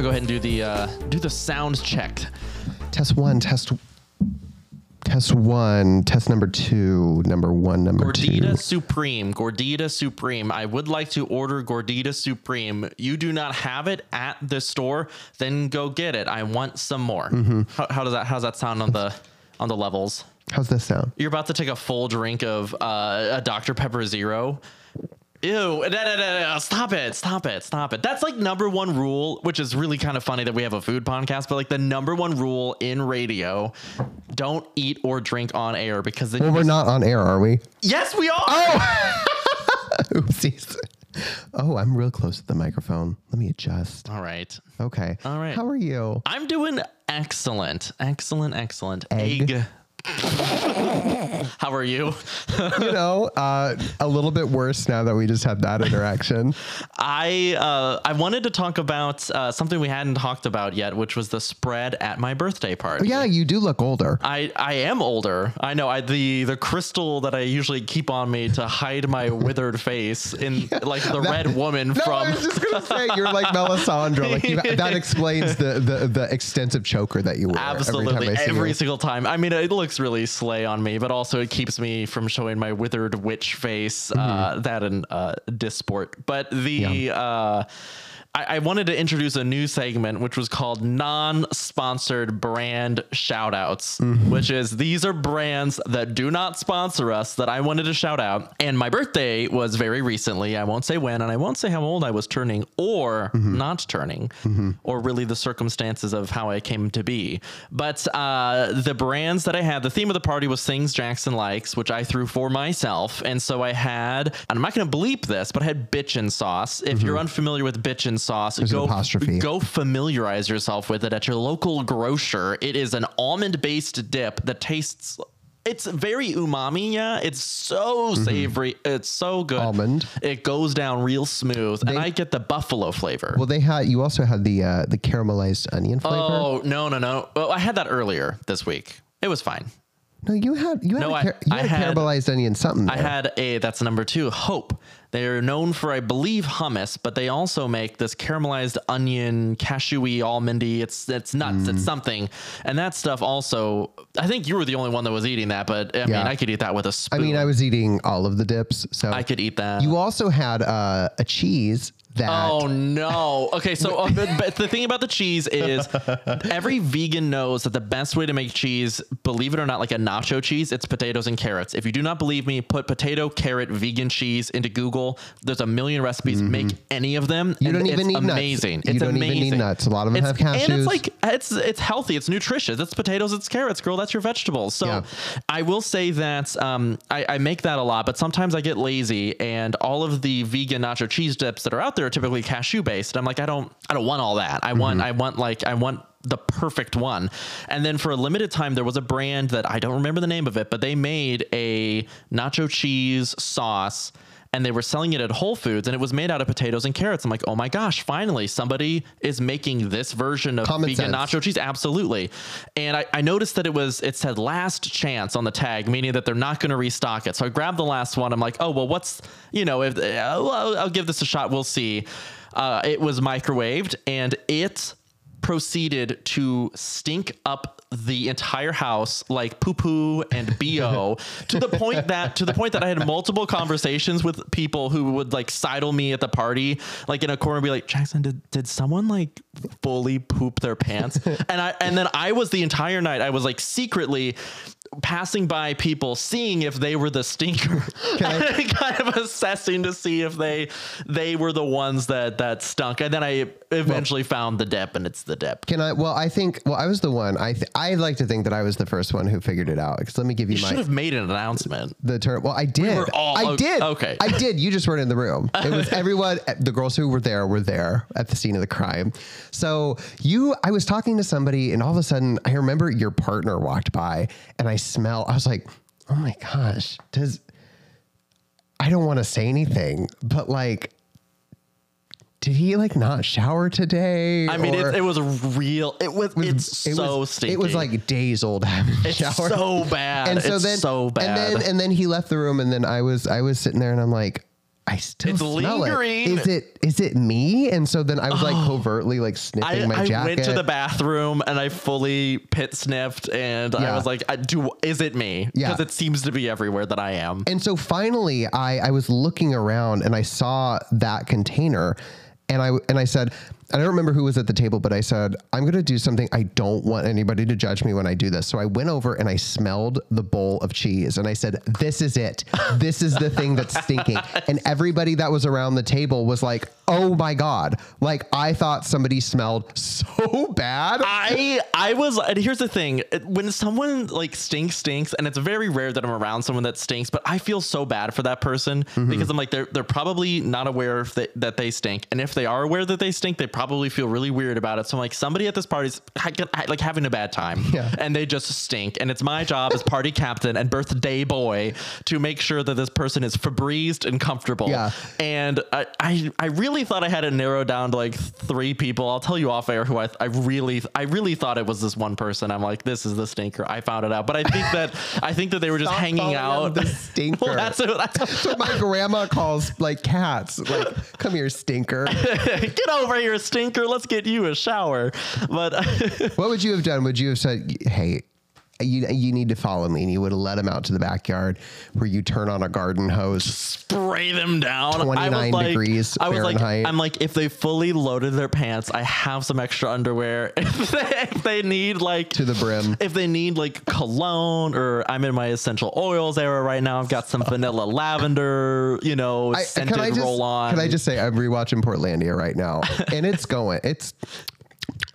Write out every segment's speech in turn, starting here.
Go ahead and do the uh, do the sound check. Test one, test test one, test number two, number one, number Gordita two. Supreme, Gordita Supreme. I would like to order Gordita Supreme. You do not have it at the store, then go get it. I want some more. Mm-hmm. How, how does that how does that sound on the on the levels? How's this sound? You're about to take a full drink of uh, a Dr Pepper Zero. Ew! No, no, no, no, Stop it! Stop it! Stop it! That's like number one rule, which is really kind of funny that we have a food podcast. But like the number one rule in radio: don't eat or drink on air because then Well, you we're just- not on air, are we? Yes, we are. Oh! Oopsies. Oh, I'm real close to the microphone. Let me adjust. All right. Okay. All right. How are you? I'm doing excellent. Excellent, excellent. Egg. How are you? you know, uh, a little bit worse now that we just had that interaction. I uh, I wanted to talk about uh, something we hadn't talked about yet, which was the spread at my birthday party. yeah, you do look older. I, I am older. I know. I the the crystal that I usually keep on me to hide my withered face in like the That- red woman No, from. I was just gonna say you're like Melisandre. Like you, that explains the, the the extensive choker that you wear Absolutely, every time I see every single time. I mean, it looks really slay on me, but also it keeps me from showing my withered witch face. Uh, Mm-hmm. that and uh, disport. But the uh, I, I wanted to introduce a new segment, which was called non-sponsored brand shoutouts, Mm-hmm. which is these are brands that do not sponsor us that I wanted to shout out. And my birthday was very recently. I won't say when, and I won't say how old I was turning or Mm-hmm. not turning, or really the circumstances of how I came to be. But uh, the brands that I had, the theme of the party was things Jackson likes, which I threw for myself. And so I had, and I'm not going to bleep this, but I had bitchin' sauce. If you're unfamiliar with bitchin' sauce, an go apostrophe. go familiarize yourself with it at your local grocer. It is an almond based dip that tastes. It's very umami, yeah. It's so savory. It's so good. Almond. It goes down real smooth, and I get the buffalo flavor. Well, they had you also had the uh, the caramelized onion flavor. oh no, no, no! Well, I had that earlier this week. It was fine. No, you had you had, No, a, I- you I had a had- caramelized onion something. I had a that's number two, Hope. They're known for, I believe, hummus, but they also make this caramelized onion, cashewy, almondy. It's it's nuts. Mm. It's something, and that stuff also. I think you were the only one that was eating that, but I mean, I could eat that with a spoon. I mean, I was eating all of the dips, so I could eat that. You also had uh, a cheese that Oh no! Okay, so uh, but, but the thing about the cheese is, every vegan knows that the best way to make cheese, believe it or not, like a nacho cheese, it's potatoes and carrots. If you do not believe me, put potato, carrot, vegan cheese into Google. There's a million recipes. Make any of them. Mm-hmm. You and don't even it's need nuts. amazing. You It's don't even need nuts. A lot of them It's- have and it's like it's it's healthy. It's nutritious. It's potatoes. It's carrots, girl. That's your vegetables. So Yeah. I will say that um, I, I make that a lot, but sometimes I get lazy, and all of the vegan nacho cheese dips that are out there are typically cashew based. I'm like, I don't, I don't want all that. I want, mm-hmm. I want like, I want the perfect one. And then for a limited time, there was a brand that I don't remember the name of it, but they made a nacho cheese sauce. And they were selling it at Whole Foods, and it was made out of potatoes and carrots. I'm like, oh my gosh, finally somebody is making this version of Common vegan sense. nacho cheese. Absolutely. And I, I noticed that it was it said last chance on the tag, meaning that they're not going to restock it. So I grabbed the last one. I'm like, oh well, what's you know, if uh, well, I'll give this a shot. We'll see. Uh, it was microwaved, and it proceeded to stink up the entire house like poo poo and bo to the point that to the point that I had multiple conversations with people who would like sidle me at the party like in a corner and be like Jackson did did someone like fully poop their pants? And I and then I was the entire night I was like secretly passing by people seeing if they were the stinker kind of assessing to see if they they were the ones that that stunk and then I eventually found the dip and it's the dip Can I? Well, I think. Well, I was the one. I th- I like to think that I was the first one who figured it out. Because let me give you, you my should have made an announcement the term. Well, I did. were all- I did. okay. I did. You just weren't in the room. It was everyone. The girls who were there were there at the scene of the crime. So you, I was talking to somebody, and all of a sudden, I remember your partner walked by, and I smell. I was like, oh my gosh, does. I don't want to say anything, but like. Did he like not shower today? I mean it, it was real it was mm-hmm. it's it so was, stinky It was like days old. Having it's showered. so bad and so it's then so bad and then and then he left the room and then I was I was sitting there and I'm like I still It's smell lingering. it. Is it is it me? And so then I was like covertly like I, sniffing my I jacket. I went to the bathroom and I fully pit sniffed and I was like, I, "Do is it me?" Yeah. Because it seems to be everywhere that I am. And so finally, I, I was looking around and I saw that container, and I and I said, I don't remember who was at the table, but I said, I'm going to do something. I don't want anybody to judge me when I do this. So I went over and I smelled the bowl of cheese, and I said, This is it. This is the thing that's stinking. And everybody that was around the table was like, Oh my god! Like I thought somebody smelled so bad. I I was and here's the thing when someone like stinks stinks and it's very rare that I'm around someone that stinks but I feel so bad for that person mm-hmm. because I'm like they're they're probably not aware they, that they stink and if they are aware that they stink they probably feel really weird about it so I'm like somebody at this party's like having a bad time Yeah. and they just stink and it's my job as party captain and birthday boy to make sure that this person is Febrezed and comfortable Yeah. and I, I I really thought I had it narrowed down to like three people. I'll tell you off air who I I really I really thought it was this one person. I'm like, this is the stinker. I found it out, but I think that I think that they were just Stop hanging out. the stinker. well, that's that's That's what my grandma calls like cats. Like, come here, stinker. get over here, stinker. Let's get you a shower. But What would you have done? Would you have said, "Hey, you you need to follow me," and you would have let him out to the backyard where you turn on a garden hose? spray them down. I was 29 like- degrees I was Fahrenheit. like, I'm like, if they fully loaded their pants, I have some extra underwear. If they, if they need like To the brim. if they need like cologne or I'm in my essential oils era right now. I've got some vanilla lavender, you know, I, scented can I just roll on. can I just say I'm rewatching Portlandia right now, and it's going. It's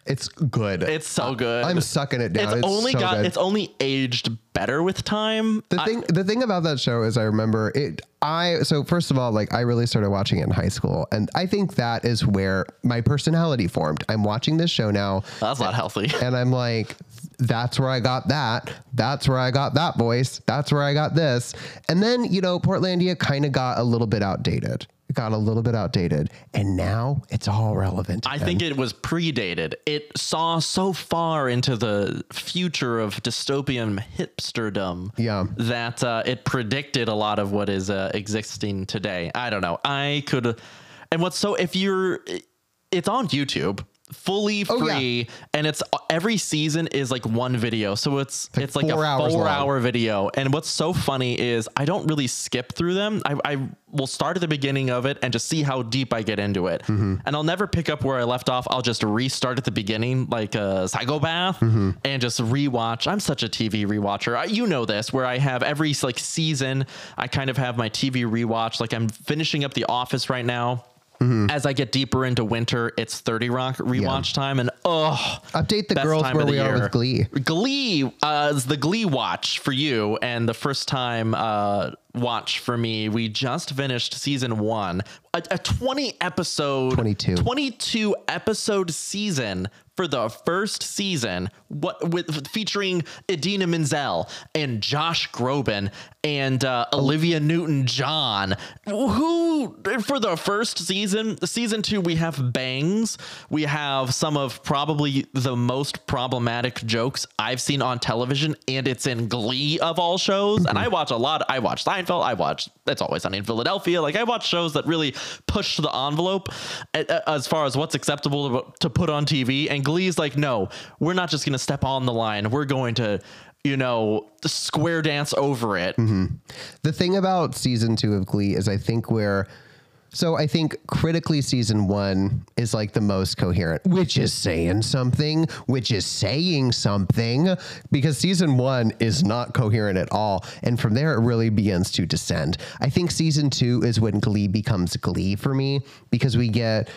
it's good. It's so good. I'm sucking it down. it's, It's only so got good. it's only aged better with time. The thing, the thing about that show is, I remember it. I so first of all, like I really started watching it in high school, and I think that is where my personality formed. I'm watching this show now, That's not healthy. and I'm like, that's where I got that. That's where I got that voice. That's where I got this. And then you know, Portlandia kind of got a little bit outdated. It got a little bit outdated, and now it's all relevant. I think it was predated. It saw so far into the future of dystopian hipsterdom Yeah. that uh, it predicted a lot of what is uh, existing today. I don't know. I could. And what's so, if you're, it's on YouTube. Fully Oh, yeah. free, and it's every season is like one video, so it's it's like, four a four long. hour video. And what's so funny is I don't really skip through them. I, I will start at the beginning of it and just see how deep I get into it. Mm-hmm. And I'll never pick up where I left off. I'll just restart at the beginning, like a psychopath, Mm-hmm. and just rewatch. I'm such a TV rewatcher. I, you know this, where I have every like season, I kind of have my TV rewatch. Like I'm finishing up The Office right now. Mm-hmm. As I get deeper into winter, it's 30 Rock rewatch time, and oh, update the girls where we are with Glee. Glee uh, is the Glee watch for you, and the first time uh, watch for me. We just finished season one, a, a 20 episode, 22. 22 episode season for the first season. What with featuring Idina Menzel and Josh Groban and uh, Olivia Newton John, who for the first season, season two, we have bangs. We have some of probably the most problematic jokes I've seen on television, and it's in Glee of all shows. And I watch a lot. I watch Seinfeld. I watch It's Always Sunny in Philadelphia. Like I watch shows that really push the envelope as far as what's acceptable to, put on TV. And Glee's like, no, we're not just going to step on the line. We're going to, you know, square dance over it. Mm-hmm. The thing about season two of Glee is I think we're so I think critically season one is like the most coherent, which is saying something, which is saying something, because season one is not coherent at all. And from there it really begins to descend. I think season two is when Glee becomes Glee for me because we get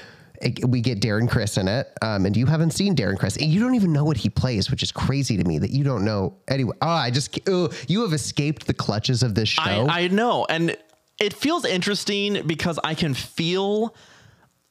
we get Darren Criss in it, um, and you haven't seen Darren Criss, and you don't even know what he plays, which is crazy to me that you don't know. Anyway, oh, I just oh, you have escaped the clutches of this show. I, I know. And it feels interesting because I can feel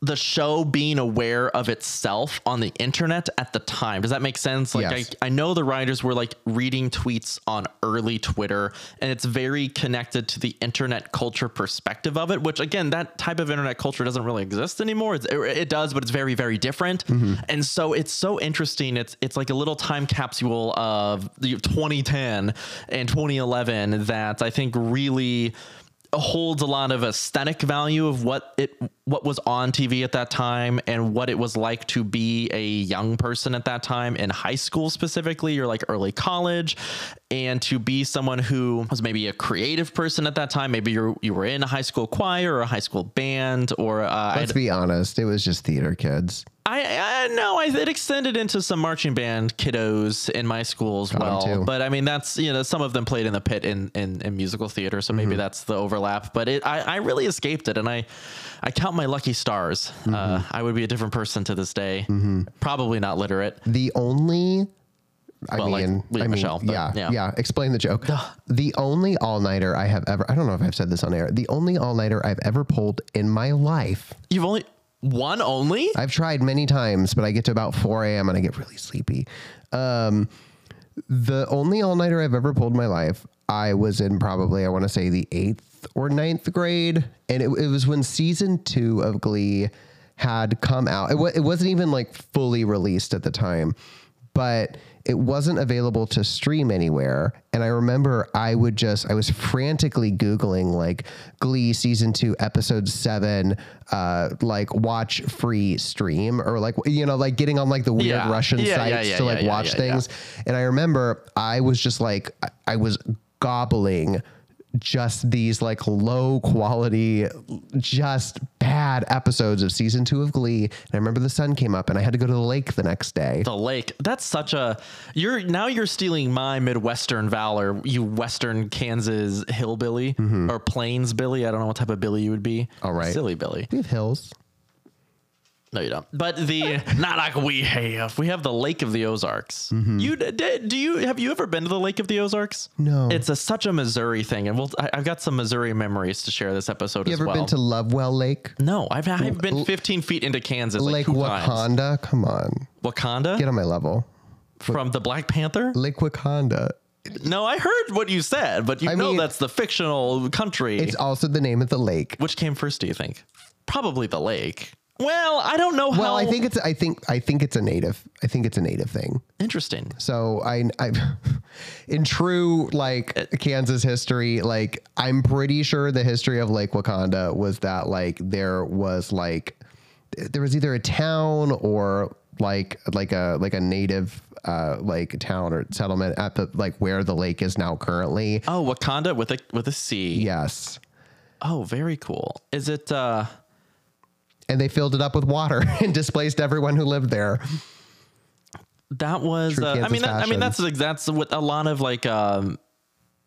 the show being aware of itself on the internet at the time. Does that make sense? Like Yes. I, I know the writers were like reading tweets on early Twitter and it's very connected to the internet culture perspective of it, which again, that type of internet culture doesn't really exist anymore. It's, it, it does, but it's very, very different. Mm-hmm. And so it's so interesting. It's, it's like a little time capsule of 2010 and 2011 that I think really holds a lot of aesthetic value of what it what was on TV at that time and what it was like to be a young person at that time in high school specifically or like early college and to be someone who was maybe a creative person at that time maybe you you were in a high school choir or a high school band or uh, Let's be honest, it was just theater kids. I, I no, I, it extended into some marching band kiddos in my school as well. But I mean, that's you know, some of them played in the pit in in, in musical theater, so maybe mm-hmm. that's the overlap. But it, I, I really escaped it, and I, I count my lucky stars. Uh, mm-hmm. I would be a different person to this day. Mm-hmm. Probably not literate. The only I Well, like mean, Leah I mean, but yeah, yeah. yeah, Explain the joke. the only all nighter I have ever, I don't know if I've said this on air, the only all nighter I've ever pulled in my life. You've only one only. I've tried many times, but I get to about 4 a.m. and I get really sleepy. Um, the only all nighter I've ever pulled in my life, I was in probably, I want to say the eighth or ninth grade. And it, it was when season two of Glee had come out. It, wa- it wasn't even like fully released at the time, but it wasn't available to stream anywhere. And I remember I would just, I was frantically Googling like Glee season two, episode seven, uh, like watch free stream or like, you know, like getting on like the weird Yeah. Russian Yeah, sites yeah, to like watch things. And I remember I was just like, I was gobbling just these like low quality, just bad episodes of season two of Glee. And I remember the sun came up and I had to go to the lake the next day. The lake. That's such a. You're now you're stealing my Midwestern valor, you Western Kansas hillbilly mm-hmm. or Plains Billy. I don't know what type of Billy you would be. All right. silly Billy. We have hills. No, you don't. But the not like we have. We have the Lake of the Ozarks. Mm-hmm. You did? Do you have you ever been to the Lake of the Ozarks? No. It's a such a Missouri thing, and we'll. I, I've got some Missouri memories to share this episode You as ever well. been to Lovewell Lake? no, I've I've been 15 feet into Kansas, like Lake two times. Wakanda? Come on. Wakanda Get on my level. from the Black Panther. Lake Wakanda. No, I heard what you said, but you I know mean- that's the fictional country. It's also the name of the lake. Which came first? Do you think? Probably the lake. Well, I don't know how. Well, I think it's I think I think it's a native. I think it's a native thing. interesting. So I, I, in true like Kansas history, like I'm pretty sure the history of Lake Waconda was that like there was like there was either a town or like like a like a native uh like town or settlement at the like where the lake is now currently. Oh, Waconda with a with a C. Yes. Oh, very cool. Is it? uh And they filled it up with water and displaced everyone who lived there. That was. Uh, I mean, that, I mean, that's that's what a lot of like um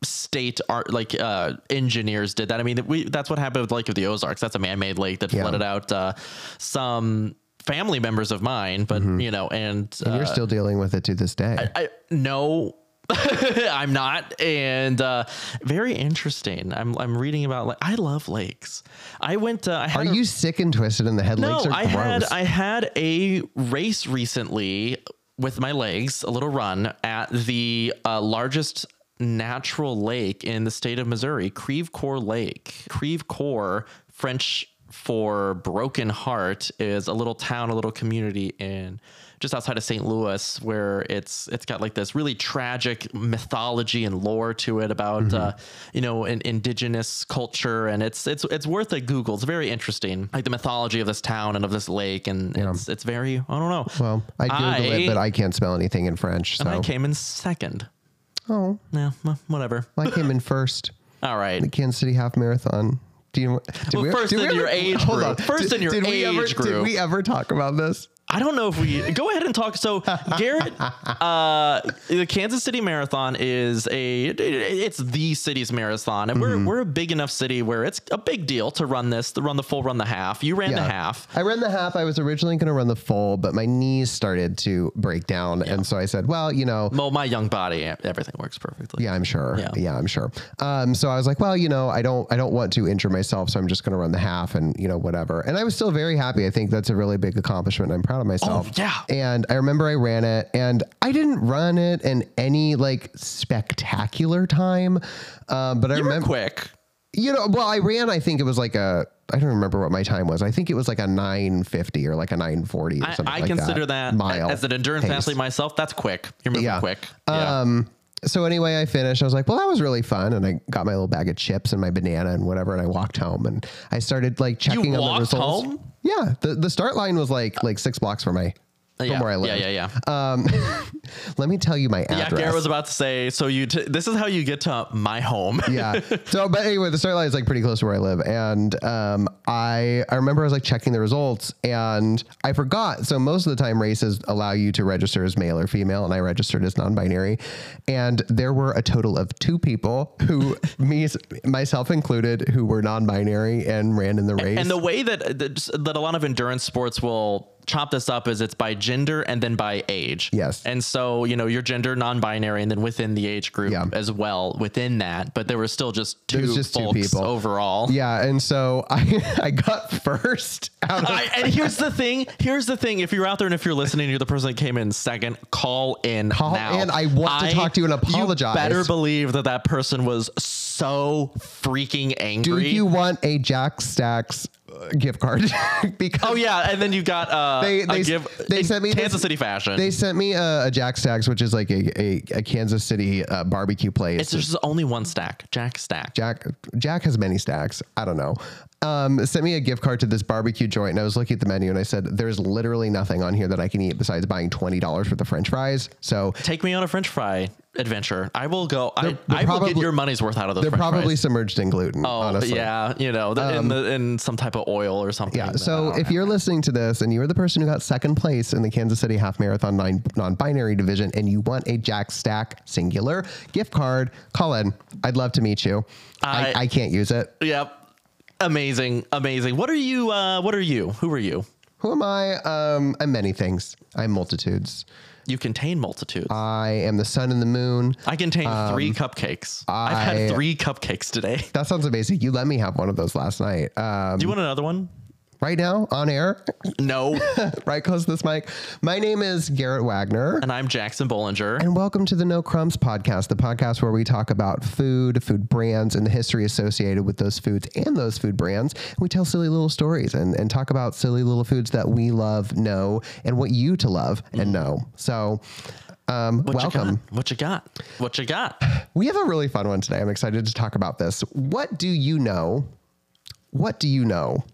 state art like uh engineers did that. I mean, we that's what happened with Lake of the Ozarks. That's a man-made lake that Yeah. flooded out uh some family members of mine, but you know, and, And you're uh, still dealing with it to this day. I no. I'm not, and uh, very interesting. I'm I'm reading about like I love lakes. I went. Uh, I had are a- you sick and twisted in the head? no, I gross. had I had a race recently with my legs, a little run at the uh, largest natural lake in the state of Missouri, Creve Coeur Lake. Creve Coeur, French for broken heart, is a little town, a little community in just outside of St. Louis, where it's it's got like this really tragic mythology and lore to it about Mm-hmm. uh, you know in, indigenous culture, and it's it's it's worth a Google. It's very interesting, like the mythology of this town and of this lake, and it's it's very I don't know. well, I googled it, but I can't spell anything in French. So and I came in second. oh, Yeah, well, whatever. I came in first. All right. the Kansas City Half Marathon. Do you? Did Well, first did in your age hold group. on. First Did- in your did we ever, age Did we ever talk about this? I don't know if we go ahead and talk. So Gerit, uh, the Kansas City Marathon is a it's the city's marathon, and Mm-hmm. we're we're a big enough city where it's a big deal to run this, to run the full, run the half. You ran the half. I ran the half. I was originally going to run the full, but my knees started to break down, and so I said, "Well, you know, Well, my young body, everything works perfectly. yeah, I'm sure. Yeah. Yeah, I'm sure." Um, so I was like, "Well, you know, I don't, I don't want to injure myself, so I'm just going to run the half, and you know, whatever." And I was still very happy. I think that's a really big accomplishment. I'm proud of myself. Oh, yeah. And I remember I ran it, and I didn't run it in any like spectacular time, um, but I You remember quick. you know, well, I ran. I think it was like a. I don't remember what my time was. I think it was like a 950 or like a 940 or I, something I like consider that, mile as an endurance pace. athlete myself. That's quick. You're moving Yeah. quick. Yeah. Um, so anyway, I finished. I was like, well, that was really fun. And I got my little bag of chips and my banana and whatever. And I walked home and I started like checking on the walked results. home? Yeah. The, the start line was like, like six blocks from my, from yeah, where I live. yeah, yeah, yeah. Um, let me tell you my address. yeah. Gerit was about to say. So you, t- this is how you get to my home. yeah. So, but anyway, the start line is like pretty close to where I live, and um, I I remember I was like checking the results, and I forgot. So most of the time, races allow you to register as male or female, and I registered as non-binary, and there were a total of two people who me myself included who were non-binary and ran in the race. And the way that that that a lot of endurance sports will chop this up is it's by gender and then by age. Yes. And so, you know, your gender non-binary and then within the age group Yeah. as well within that, but there were still just two just two people. overall. yeah, and so I I got first out of I, and here's the thing. Here's the thing. If you're out there and if you're listening, you're the person that came in second. Call in. Call now. in. I want to talk to you and apologize. You better believe that that person was so freaking angry. Do you want a Jack Stacks gift card? because Oh yeah, and then you got uh, They- they give they sent me Kansas this- City fashion. They sent me a, a Jack Stacks, which is like a, a, a Kansas City uh, barbecue place. it's just only one stack. Jack stack. Jack Jack has many stacks. I don't know. Um, sent me a gift card to this barbecue joint, and I was looking at the menu, and I said, "There's literally nothing on here that I can eat besides buying twenty dollars worth of French fries." So Take me on a French fry adventure. I will go. I, They're- they're I will probably- get your money's worth out of those. they're French probably fries. submerged in gluten. Oh honestly. Um, yeah, you know, the, in the in some type of oil or something. Yeah. So if you're listening to this and you're the person who got second place in the Kansas City Half Marathon nine, non-binary division and you want a Jack Stack singular gift card, call in. I'd love to meet you. I, I- I can't use it. Yep. Amazing, amazing. What are you? Uh, what are you? Who are you? Who am I? Um, I'm many things. I'm multitudes. You contain multitudes. I am the sun and the moon. I contain three cupcakes. I've Um, had three cupcakes today. That sounds amazing. You let me have one of those last night. Um, Do you want another one? Right now on air, No. right close to this mic. My name is Gerit Wagner. and I'm Jackson Bollinger. And welcome to the No Crumbs podcast, the podcast where we talk about food, food brands, and the history associated with those foods and those food brands. And we tell silly little stories and, and talk about silly little foods that we love, know, and what you to love and know. So, um, What welcome. You? What you got? What you got? We have a really fun one today. I'm excited to talk about this. What do you know? What do you know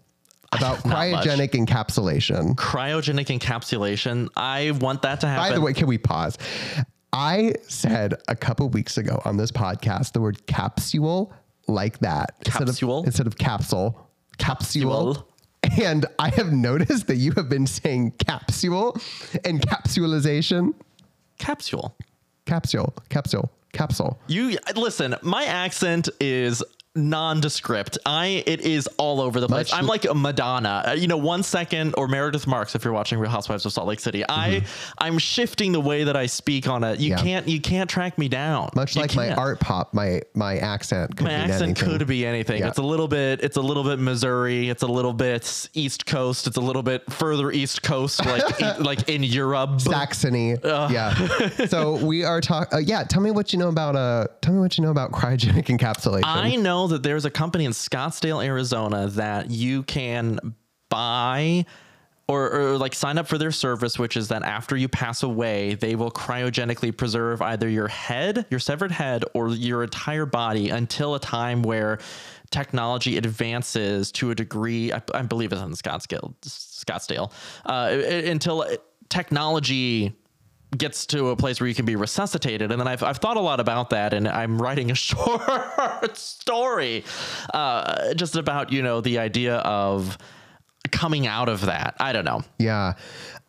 about cryogenic encapsulation? Cryogenic encapsulation. I want that to happen. By the way, can we pause? I said a couple weeks ago on this podcast the word capsule like that Capsule? instead of, instead of capsule. Capsule. Capsule. And I have noticed that you have been saying capsule and capsulization. capsule. Capsule, capsule, capsule. You listen. My accent is nondescript. I it is all over the place. Much- I'm like a Madonna. Uh, you know, one second or Meredith Marks if you're watching Real Housewives of Salt Lake City. I I'm shifting the way that I speak on it. You Mm-hmm. Yeah. can't you can't track me down. Much You like my can't. art pop, my my accent could My accent anything. could be anything. Yeah. It's a little bit. It's a little bit Missouri. It's a little bit East Coast. It's a little bit further East Coast, like e- like in Europe. Saxony. Yeah. so we are talking. Uh, yeah. Tell me what you know about. Uh, tell me what you know about cryogenic encapsulation. I know that there's a company in Scottsdale, Arizona that you can buy or, or like sign up for their service, which is that after you pass away, they will cryogenically preserve either your head, your severed head, or your entire body until a time where technology advances to a degree. I, I believe it's in Scottsdale, Scottsdale, uh, until technology gets to a place where you can be resuscitated. And then I've, I've thought a lot about that and I'm writing a short story uh, just about, you know, the idea of coming out of that. I don't know. yeah.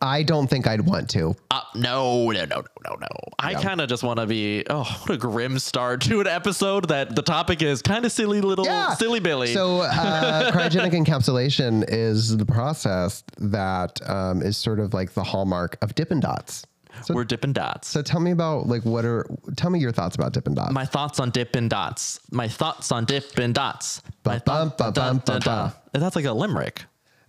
I don't think I'd want to. Uh, no, no, no, no, no, no. I kind of just want to be, oh, what a grim start to an episode that the topic is kind of silly little Yeah. silly Billy. So uh, cryogenic encapsulation is the process that um, is sort of like the hallmark of Dippin' Dots. So, We're dipping dots. so tell me about like what are tell me your thoughts about Dippin' Dots. My thoughts on dipping dots. My thoughts on dipping dots. My thoughts-. That's like a limerick.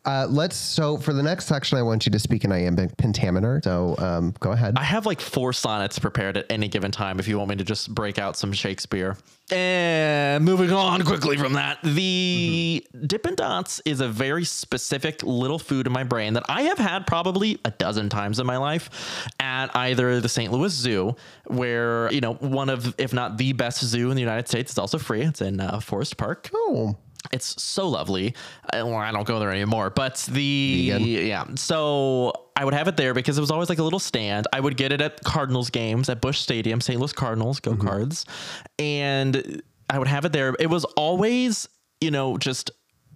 Uh, let's. So for the next section, I want you to speak in iambic pentameter. So um, go ahead. I have like four sonnets prepared at any given time if you want me to just break out some Shakespeare. And moving on quickly from that, the Dippin' Dots is a very specific little food in my brain that I have had probably a dozen times in my life at either the St. Louis Zoo, where, you know, one of, if not the best zoo in the United States, it's also free. It's in uh, Forest Park. oh, It's so lovely. I, well, I don't go there anymore, but the Vegan. yeah. So I would have it there because it was always like a little stand. I would get it at Cardinals games at Busch Stadium, St. Louis Cardinals, go mm-hmm. Cards, and I would have it there. It was always you know just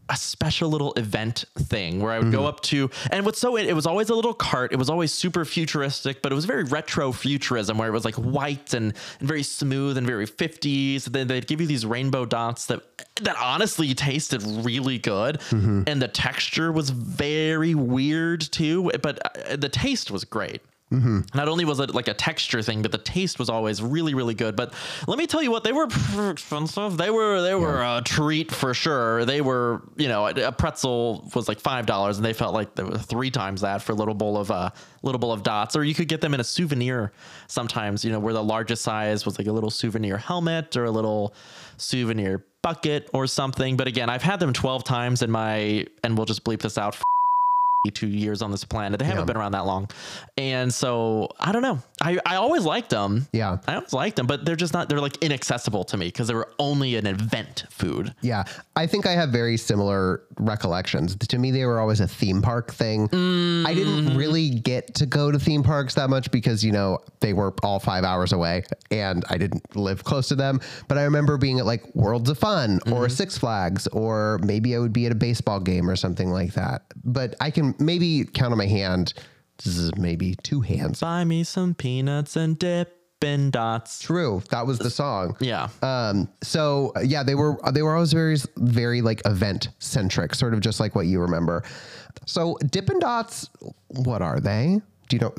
a special little event thing where I would go up to, and what's so it was always a little cart. It was always super futuristic, but it was very retro futurism where it was like white and, and very smooth and very 50s. Then they'd give you these rainbow dots that that honestly tasted really good, and the texture was very weird too. But uh, the taste was great. Not only was it like a texture thing, but the taste was always really, really good. But let me tell you what, they were expensive. They were they were a treat for sure. They were, you know, a pretzel was like five dollars, and they felt like they were three times that for a little bowl of uh, little bowl of dots. Or you could get them in a souvenir sometimes, you know, where the largest size was like a little souvenir helmet or a little souvenir bucket or something. But again, I've had them twelve times in my, and we'll just bleep this out two years on this planet. They haven't Yeah. been around that long. And so I don't know. I, I always liked them. Yeah. I always liked them, but they're just not, they're like inaccessible to me because they were only an event food. Yeah, I think I have very similar recollections. To me, they were always a theme park thing. I didn't mm. really get to go to theme parks that much because, you know, they were all five hours away and I didn't live close to them. But I remember being at like Worlds of Fun or mm-hmm. Six Flags, or maybe I would be at a baseball game or something like that. But I can maybe count on my hand, this is maybe two hands. Buy me some peanuts and dip. dippin' dots. True, that was the song. Yeah. Um, so yeah, they were they were always very very like event centric, sort of just like what you remember. So Dippin' Dots, what are they? Do you know?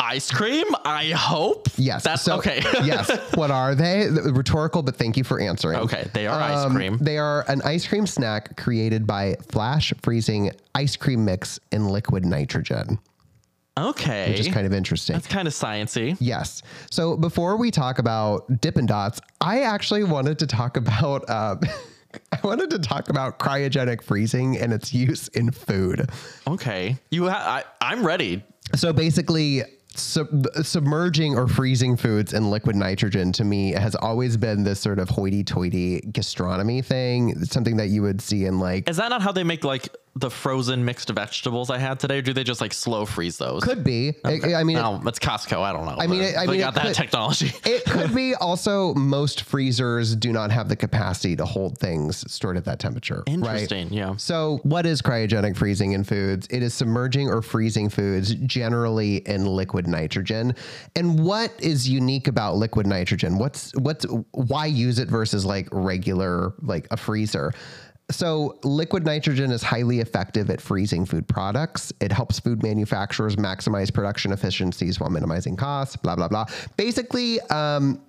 Ice cream, I hope. Yes. That's so, okay. yes. What are they? Rhetorical, but thank you for answering. okay. They are ice Um, cream. They are an ice cream snack created by flash freezing ice cream mix in liquid nitrogen, Okay. which is kind of interesting. That's kind of sciency. Yes. So before we talk about Dippin' Dots, I actually wanted to talk about. Uh, I wanted to talk about cryogenic freezing and its use in food. Okay. You ha- I, I'm ready. So basically, sub- submerging or freezing foods in liquid nitrogen to me has always been this sort of hoity-toity gastronomy thing. It's something that you would see in like Is that not how they make like the frozen mixed vegetables I had today? Or do they just like slow freeze those? could be. I, I mean, no, it's Costco. I don't know. I mean, mean, it- I they mean, got it that could- technology. it could be also most freezers do not have the capacity to hold things stored at that temperature. right? Interesting. Yeah. So, what is cryogenic freezing in foods? It is submerging or freezing foods generally in liquid nitrogen. And what is unique about liquid nitrogen? What's what's why use it versus like regular like a freezer? So, liquid nitrogen is highly effective at freezing food products. It helps food manufacturers maximize production efficiencies while minimizing costs, blah, blah, blah. Basically, um,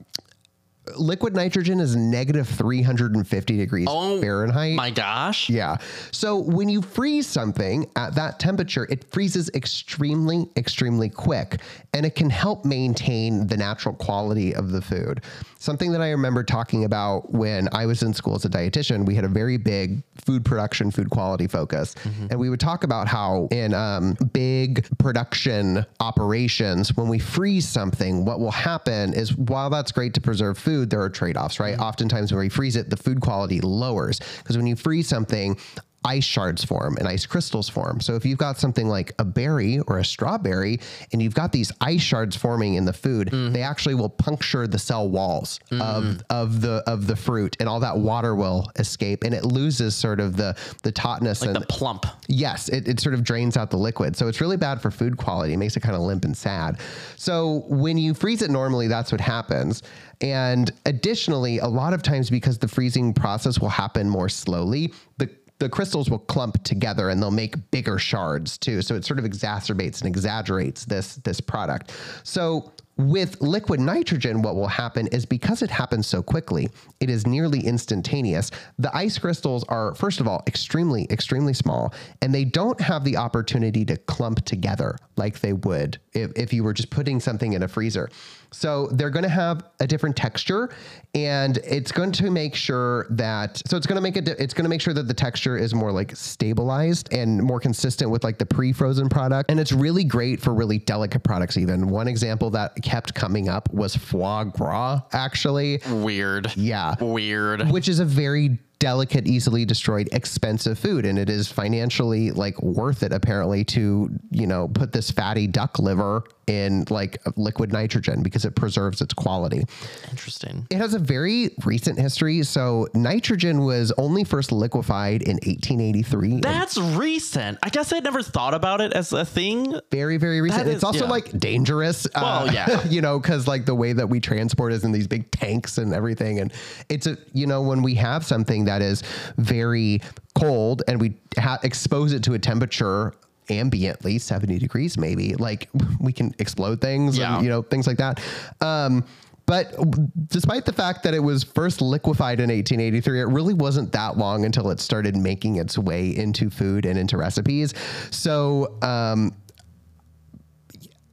liquid nitrogen is negative 350 degrees Oh, Fahrenheit. My gosh. Yeah. So when you freeze something at that temperature, it freezes extremely, extremely quick, and it can help maintain the natural quality of the food. Something that I remember talking about when I was in school as a dietitian, we had a very big food production, food quality focus, and we would talk about how in um, big production operations, when we freeze something, what will happen is while that's great to preserve food, there are trade offs, right? Mm-hmm. Oftentimes when we freeze it, the food quality lowers because when you freeze something, ice shards form and ice crystals form. So if you've got something like a berry or a strawberry and you've got these ice shards forming in the food, mm-hmm. they actually will puncture the cell walls of mm-hmm. of the of the fruit and all that water will escape and it loses sort of the the tautness and The plump. Yes, it, it sort of drains out the liquid. So it's really bad for food quality. It makes it kind of limp and sad. So when you freeze it normally, that's what happens. And additionally, a lot of times because the freezing process will happen more slowly, the the crystals will clump together and they'll make bigger shards too. So it sort of exacerbates and exaggerates this this product. So With liquid nitrogen, what will happen is because it happens so quickly, it is nearly instantaneous. The ice crystals are, first of all, extremely, extremely small, and they don't have the opportunity to clump together like they would if, if you were just putting something in a freezer. So they're going to have a different texture, and it's going to make sure that so it's going to make it it's going to make sure that the texture is more like stabilized and more consistent with like the pre-frozen product, and it's really great for really delicate products. Even one example that kept coming up was foie gras, actually. Weird. Yeah. Weird. Which is a very delicate, easily destroyed, expensive food. And it is financially like worth it apparently to, you know, put this fatty duck liver in like liquid nitrogen because it preserves its quality. Interesting. It has a very recent history. So nitrogen was only first liquefied in 1883. That's recent. I guess I'd never thought about it as a thing. very, very recent. It's also yeah. like dangerous. Well, uh, yeah. you know, because like the way that we transport is in these big tanks and everything. And it's a, you know, when we have something that is very cold and we ha- expose it to a temperature ambiently 70 degrees maybe like we can explode things Yeah. and you know things like that um but despite the fact that it was first liquefied in 1883, it really wasn't that long until it started making its way into food and into recipes. So, um,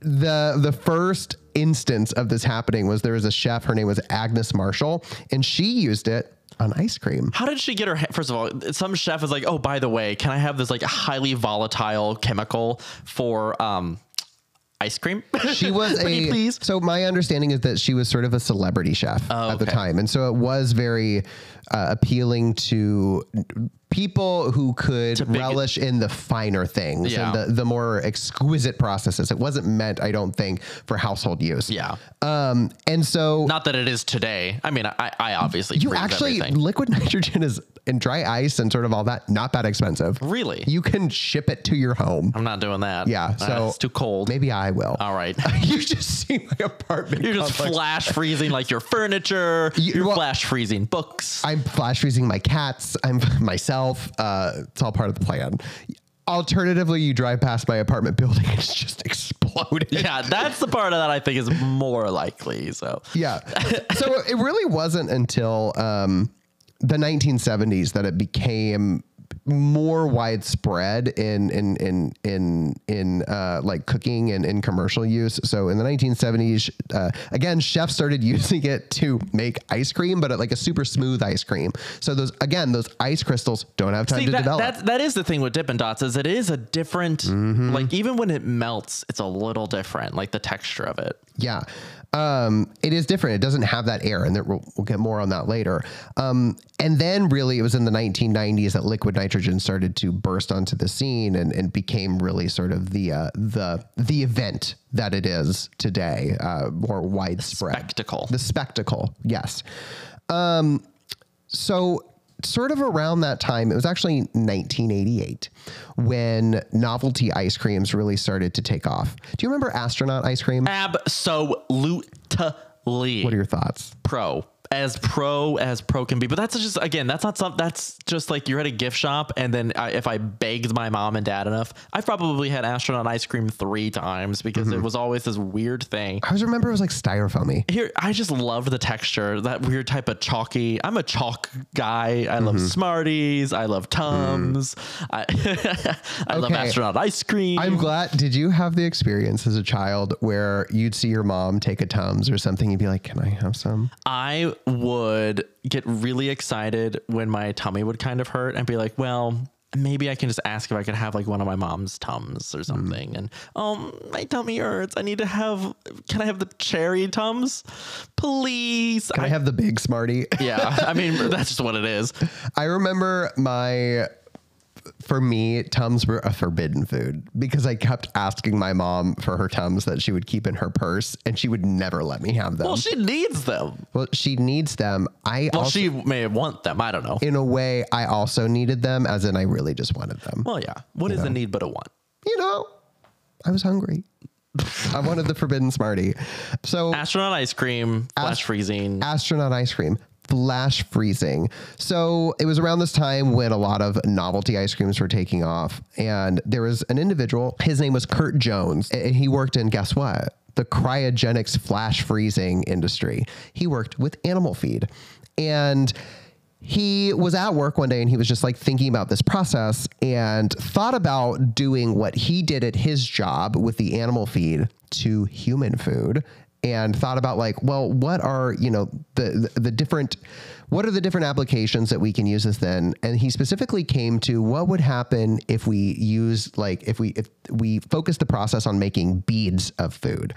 the the first instance of this happening was there was a chef her name was Agnes Marshall and she used it on ice cream How did she get her? ha- First of all, some chef is like, "Oh, by the way, can I have this like highly volatile chemical for um ice cream?" she was a please. so my understanding is that she was sort of a celebrity chef at the time and so it was very uh, appealing to people who could relish in the finer things Yeah. and the, the more exquisite processes it wasn't meant i don't think for household use yeah. um and so Not that it is today. I mean, I, I obviously you actually liquid nitrogen is in dry ice and sort of all that not that expensive Really? you can ship it to your home I'm not doing that. yeah Uh, so it's too cold. maybe i will All right. you just see my apartment You're just flash freezing like your furniture. You- You're well- flash freezing books. i'm flash freezing my cats i'm myself uh it's all part of the plan alternatively you drive past my apartment building and it's just exploded yeah, that's the part of that I think is more likely. So Yeah. so it really wasn't until um, the 1970s that it became more widespread in in in in in uh, like cooking and in commercial use. So in the 1970s, uh, again, chefs started using it to make ice cream, but like a super smooth ice cream. So those again, those ice crystals don't have time See, to that, develop. that, that is the thing with Dippin' Dots is it is a different Mm-hmm. like even when it melts, it's a little different, like the texture of it. Yeah. Um, it is different. It doesn't have that air, and there, we'll, we'll get more on that later. Um, and then, really, it was in the 1990s that liquid nitrogen started to burst onto the scene and, and became really sort of the uh, the the event that it is today, uh, more widespread. the Spectacle. The spectacle, yes. Um, so, sort of around that time, it was actually 1988 when novelty ice creams really started to take off. Do you remember astronaut ice cream? Absolutely. What are your thoughts? pro as pro as pro can be but that's just again that's not something that's just like you're at a gift shop and then I, if i begged my mom and dad enough i've probably had astronaut ice cream three times because Mm-hmm. it was always this weird thing I always remember it was like styrofoamy. here i just loved the texture that weird type of chalky i'm a chalk guy i love Mm-hmm. smarties i love tums i, I love Mm. Astronaut ice cream I'm glad. Did you have the experience as a child where you'd see your mom take a Tums or something? You'd be like, "Can I have some?" I would get really excited when my tummy would kind of hurt and be like, well, maybe I can just ask if I could have like one of my mom's Tums or something. And um, my tummy hurts. I need to have, can I have the cherry Tums? Please. Can I have the big Smartie? yeah. I mean, that's just what it is. I remember my. For me, Tums were a forbidden food because I kept asking my mom for her Tums that she would keep in her purse, and she would never let me have them. Well, she needs them. Well, she needs them. I Well, also, she may want them. I don't know. in a way, I also needed them, as in I really just wanted them. Well, yeah. What is a need but a want? you know, I was hungry. I wanted the forbidden Smartie. So Astronaut ice cream, flash freezing. astronaut ice cream flash freezing so it was around this time when a lot of novelty ice creams were taking off and there was an individual his name was Curt Jones and he worked in guess what the cryogenics flash freezing industry. He worked with animal feed. And he was at work one day and he was just like thinking about this process and thought about doing what he did at his job with the animal feed to human food and thought about like well what are you know the the, the different what are the different applications that we can use this then and he specifically came to what would happen if we use like if we if we focus the process on making beads of food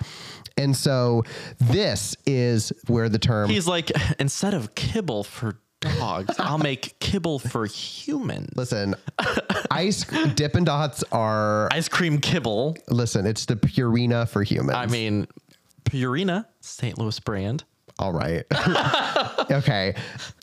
and so this is where the term He's like, instead of kibble for dogs, I'll make kibble for humans. Listen, ice Dippin' Dots are Ice cream kibble. listen. It's the Purina for humans. I mean, Purina, St. Louis brand. all right. okay,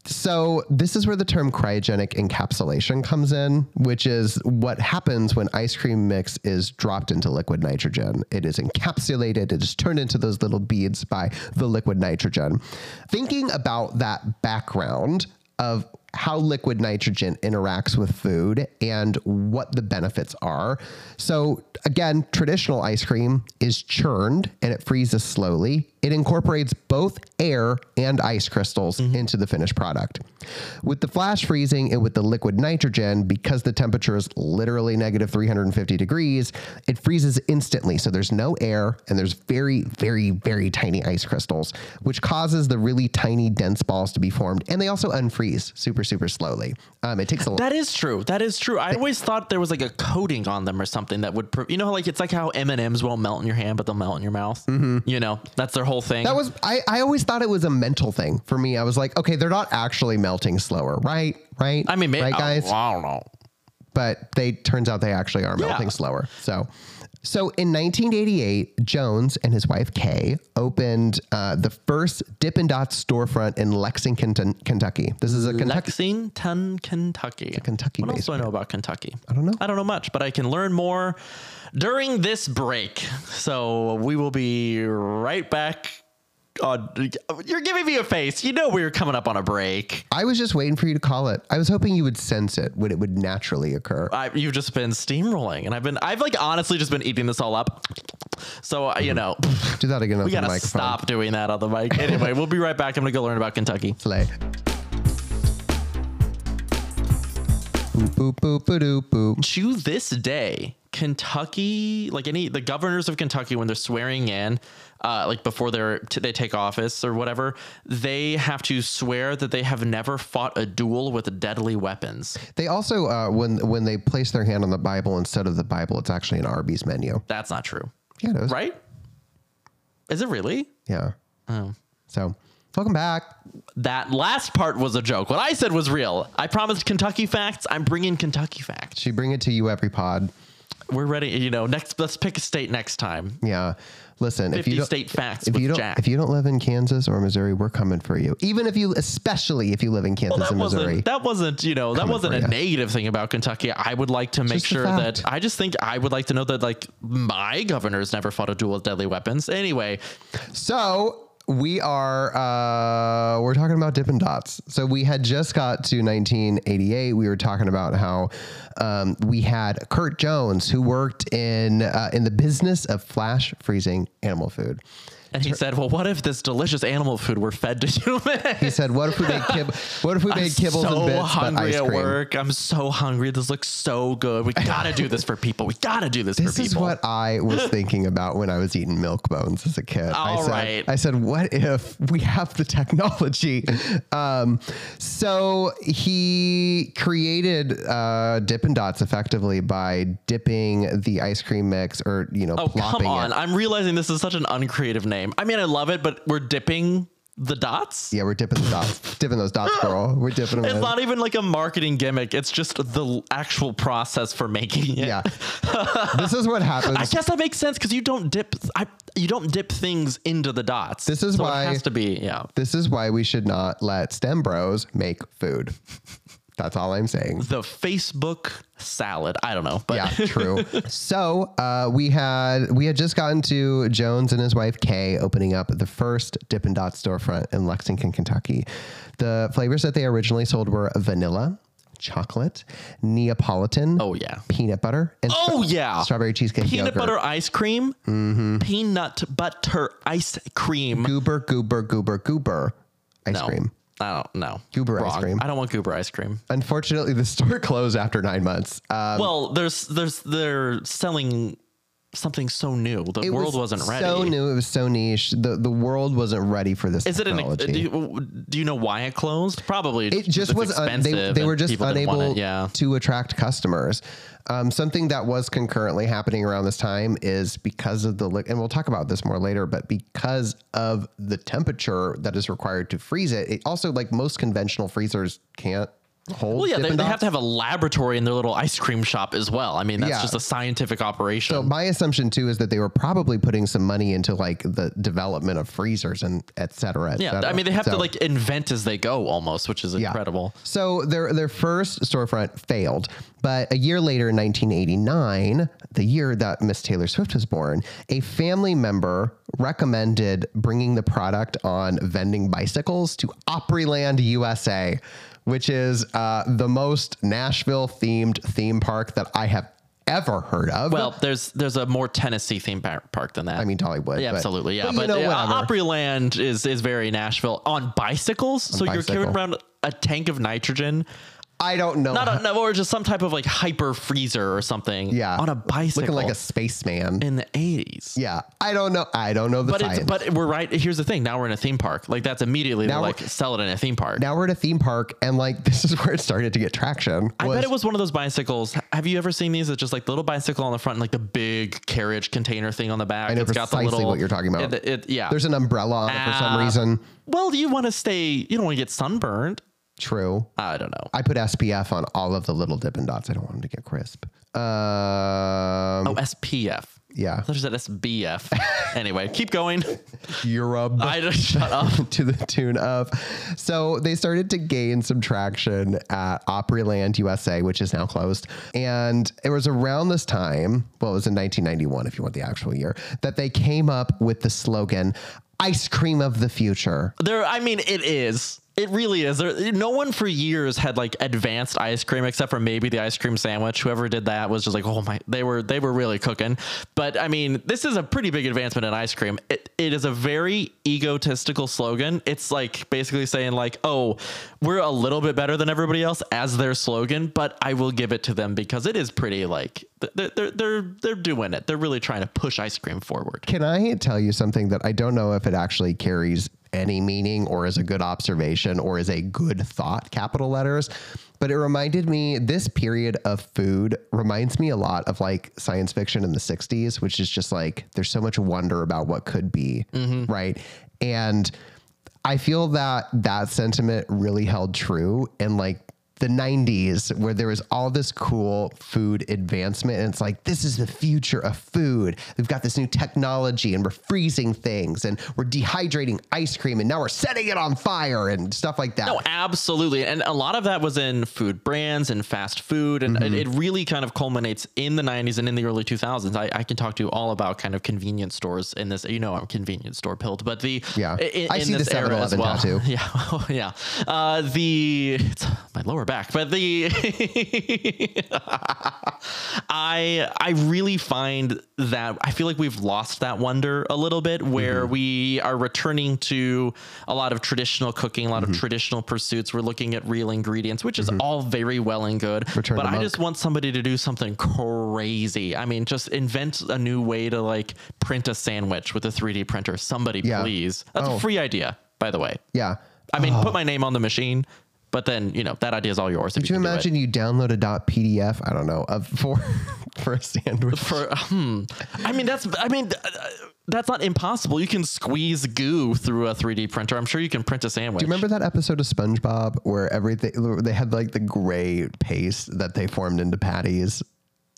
so this is where the term cryogenic encapsulation comes in, which is what happens when ice cream mix is dropped into liquid nitrogen. It is encapsulated. It is turned into those little beads by the liquid nitrogen. Thinking about that background of how liquid nitrogen interacts with food and what the benefits are. So, again, traditional ice cream is churned and it freezes slowly. It incorporates both air and ice crystals into the finished product. With the flash freezing and with the liquid nitrogen, because the temperature is literally negative 350 degrees, it freezes instantly. So there's no air and there's very, very, very tiny ice crystals, which causes the really tiny, dense balls to be formed. And they also unfreeze super, super slowly. Um, it takes a That is true. That is true. I always thought there was like a coating on them or something that would, pro- you know, like it's like how M and M's won't melt in your hand, but they'll melt in your mouth. You know, that's their whole thing. That was I, I always thought it was a mental thing for me. I was like, okay, they're not actually melting slower, right? Right? I mean, maybe, right, guys. I don't know. But they turns out they actually are melting Yeah. slower. So, so in 1988, Jones and his wife Kay opened uh, the first Dippin' Dots storefront in Lexington, Kentucky. This is a Kentucky. Lexington, Kentucky. Kentucky What else do I know about Kentucky? I don't know. I don't know much, but I can learn more during this break. So we will be right back. On, you're giving me a face. You know we were coming up on a break. I was just waiting for you to call it. I was hoping you would sense it when it would naturally occur. I, you've just been steamrolling, and I've been, I've like honestly just been eating this all up. So uh, you know, Do that again we gotta microphone. stop doing that on the mic. Anyway, we'll be right back. I'm gonna go learn about Kentucky. Slay. Boop, boop, boop, boop, boop. to this day, Kentucky, like any the governors of Kentucky, when they're swearing in, uh, like before they're t- they take office or whatever, they have to swear that they have never fought a duel with deadly weapons. They also, uh, when when they place their hand on the Bible instead of the Bible, it's actually an Arby's menu. That's not true, Yeah, it is. right? Is it really? Yeah. Oh. So, welcome back. That last part was a joke. What I said was real. I promised Kentucky facts. I'm bringing Kentucky facts. She bring it to you every pod. We're ready. You know, next. Let's pick a state next time. Yeah. Listen, if 50 you state facts if with you don't, Jack. if you don't live in Kansas or Missouri, we're coming for you. Even if you, especially if you live in Kansas that and Missouri. that wasn't you know that wasn't a ya. negative thing about Kentucky. I would like to make Just sure that I just think I would like to know that like my governor's never fought a duel with deadly weapons. Anyway, So we are uh, we're talking about Dippin' Dots. So we had just got to 1988. We were talking about how um, we had Curt Jones who worked in uh, in the business of flash freezing animal food. And he said, "Well, what if this delicious animal food were fed to humans?" He said, "What if we made kib- What if we made kibbles so and bits hungry ice at cream?" work. I'm so hungry. This looks so good. We gotta do this for people. We gotta do this, This for people." This is what I was thinking about when I was eating milk bones as a kid. I said, right. I said, what if we have the technology? Um, so he created uh, Dippin' Dots effectively by dipping the ice cream mix or, you know, oh, plopping come on! it. I'm realizing this is such an uncreative name. I mean, I love it, but we're dipping the dots. Yeah, we're dipping the dots, dipping those dots, girl. We're dipping them. It's in. not even like a marketing gimmick. It's just the actual process for making it. Yeah. this is what happens. I guess that makes sense because you don't dip. I, you don't dip things into the dots. This is So why- it has to be. Yeah. This is why we should not let STEM bros make food. That's all I'm saying. The Facebook salad. I don't know, but yeah, true. so uh, we had we had just gotten to Jones and his wife Kay opening up the first Dippin' Dots storefront in Lexington, Kentucky. The flavors that they originally sold were vanilla, chocolate, Neapolitan, Oh yeah. peanut butter, and Oh yeah. strawberry cheesecake Peanut yogurt. butter ice cream. Peanut butter ice cream. goober, goober, goober, goober ice no. cream. I don't know. Goober ice cream. I don't want goober ice cream. Unfortunately, the store closed after nine months. Um, well, there's there's they're selling something so new. The it world was wasn't ready. So new, it was so niche. the The world wasn't ready for this Is it an? technology. Do you, do you know why it closed? Probably. it just was un- they, expensive they were just people didn't want unable. Yeah. to attract customers um, something that was concurrently happening around this time is because of the li- and we'll talk about this more later but because of the temperature that is required to freeze it it also like most conventional freezers can't hold Well, yeah, they, they have to have a laboratory in their little ice cream shop as well. I mean, that's Yeah. just a scientific operation. So my assumption too is that they were probably putting some money into like the development of freezers and et cetera. et yeah, cetera. I mean, they have to like invent as they go almost, which is incredible. So their their first storefront failed, but a year later, in 1989, the year that Miss Taylor Swift was born, a family member recommended bringing the product on vending bicycles to Opryland, USA, which is uh, the most Nashville themed theme park that I have ever heard of. Well, there's there's a more Tennessee theme park than that. I mean Dollywood. yeah, but- absolutely, yeah. but, But, you know, whatever. Opryland is is very Nashville on bicycles. so you're carrying around a tank of nitrogen, I don't know. not a, no, or just some type of like hyper freezer or something. yeah, on a bicycle, looking like a spaceman. in the 80s. yeah, I don't know. I don't know the But science. it's but we're right. Here's the thing. Now we're in a theme park. Like that's immediately Now they're like sell it in a theme park. now we're at a theme park, and like this is where it started to get traction. I bet it was one of those bicycles. Have you ever seen these? It's just like the little bicycle on the front and like the big carriage container thing on the back. I know It's precisely what you're talking about. It, it- yeah. There's an umbrella on it for some Ah. reason. well, you want to stay. You don't want to get sunburned. True. I don't know. I put SPF on all of the little Dippin' Dots. I don't want them to get crisp. Um, Oh, SPF. yeah. You said SBF. anyway, keep going. Europe. I just shut up. to the tune of. So they started to gain some traction at Opryland USA, which is now closed. And it was around this time, well, it was in 1991, if you want the actual year, that they came up with the slogan, ice cream of the future. There, I mean, it is. It really is. There, no one for years had like advanced ice cream except for maybe the ice cream sandwich. Whoever did that was just like, oh my, they were they were really cooking. But I mean, this is a pretty big advancement in ice cream. It, it is a very egotistical slogan. It's like basically saying like, oh, we're a little bit better than everybody else as their slogan, but I will give it to them because it is pretty like they're they're they're, they're doing it. They're really trying to push ice cream forward. Can I tell you something that I don't know if it actually carries any meaning or is a good observation or is a good thought, capital letters? But it reminded me, this period of food reminds me a lot of like science fiction in the 60s, which is just like there's so much wonder about what could be, mm-hmm. right? And I feel that that sentiment really held true in like the 90s where there was all this cool food advancement and it's like this is the future of food we've got this new technology and we're freezing things and we're dehydrating ice cream and now we're setting it on fire and stuff like that No, absolutely. And a lot of that was in food brands and fast food. And Mm-hmm. it, really kind of culminates in the 90s and in the early 2000s. I, I can talk to you all about kind of convenience stores in this. You know, I'm convenience store pilled, but the. Yeah. in, I in see the this as 7-Eleven well. tattoo. Yeah. yeah. Uh, the. It's my lower back, but the. I I really find that I feel like we've lost that wonder a little bit where Mm-hmm. we are returning to a lot of traditional cooking, a lot Mm-hmm. of traditional pursuits. We're looking at real ingredients, which is all very well and good. Return but I just want somebody to do something crazy. I mean, just invent a new way to like print a sandwich with a 3D printer. Somebody Yeah. please. That's Oh. a free idea, by the way. yeah I mean, put my name on the machine, but then, you know, that idea is all yours. If could you do imagine you download a .pdf I don't know of for for a sandwich for hmm. I mean that's I mean uh, that's not impossible. You can squeeze goo through a 3D printer. I'm sure you can print a sandwich. Do you remember that episode of SpongeBob where everything they had like the gray paste that they formed into patties?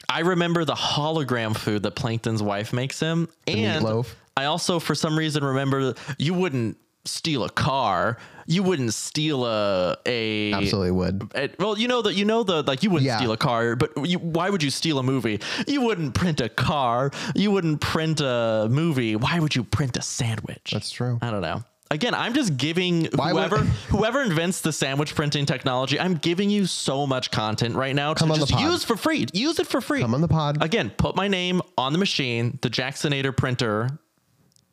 I remember the hologram food that Plankton's wife makes him, the and meatloaf? I also for some reason remember you wouldn't steal a car. You wouldn't steal a a Absolutely would. Uh, well, you know that you know the like you wouldn't Yeah. steal a car, but you, why would you steal a movie? You wouldn't print a car. You wouldn't print a movie. Why would you print a sandwich? That's true. I don't know. again, I'm just giving Why would- whoever whoever invents the sandwich printing technology, I'm giving you so much content right now to Come on the just pod. use for free. Use it for free. Come on the pod. Again, put my name on the machine, the Jacksonator printer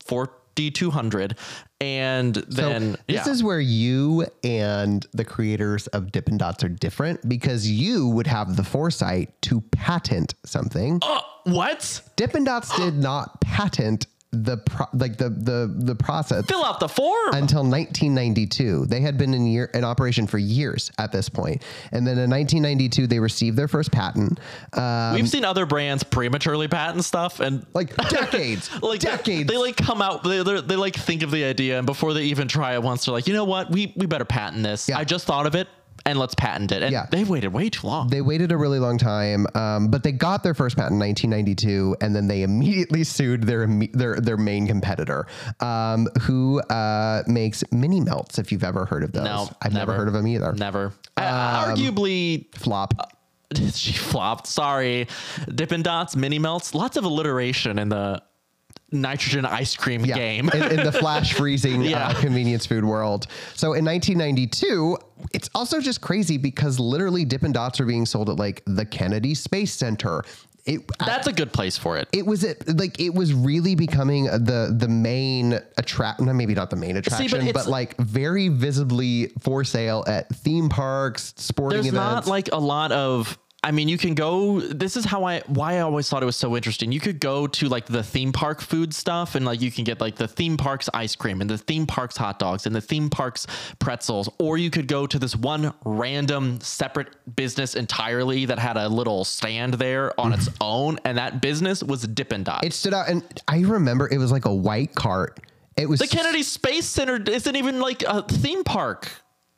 4200 and then so this yeah. is where you and the creators of Dippin' Dots are different because you would have the foresight to patent something. Uh, what? Dippin' Dots did not patent the pro- like the the the process Fill out the form. until 1992. They had been in year in operation for years at this point, and then in 1992 they received their first patent. Uh, We've seen other brands prematurely patent stuff and like decades, like decades. They like come out. They, they they like think of the idea, and before they even try it once, they're like, you know what? We we better patent this. Yeah. I just thought of it, and let's patent it. And Yeah. they waited way too long. They waited a really long time, um, but they got their first patent in 1992, and then they immediately sued their their their main competitor, um, who uh, makes mini melts. If you've ever heard of those, No, I've never, never. heard of them either. Never. Um, Uh, arguably, Flop. she flopped. Sorry. Dippin' Dots, mini melts. Lots of alliteration in the nitrogen ice cream Yeah, game. in, in the flash freezing Yeah. uh, convenience food world. So in 1992, it's also just crazy because literally Dippin' Dots are being sold at like the Kennedy Space Center. It, That's a good place for it. it was it like it was really becoming the the main attract no, maybe not the main attraction but, it's- like very visibly for sale at theme parks sporting There's events not like a lot of. I mean, you can go. This is how I why I always thought it was so interesting. You could go to like the theme park food stuff, and like you can get like the theme parks ice cream and the theme parks hot dogs and the theme parks pretzels, or you could go to this one random separate business entirely that had a little stand there on its own, and that business was Dippin' Dots. it stood out and i remember it was like a white cart it was the Kennedy Space Center isn't even like a theme park.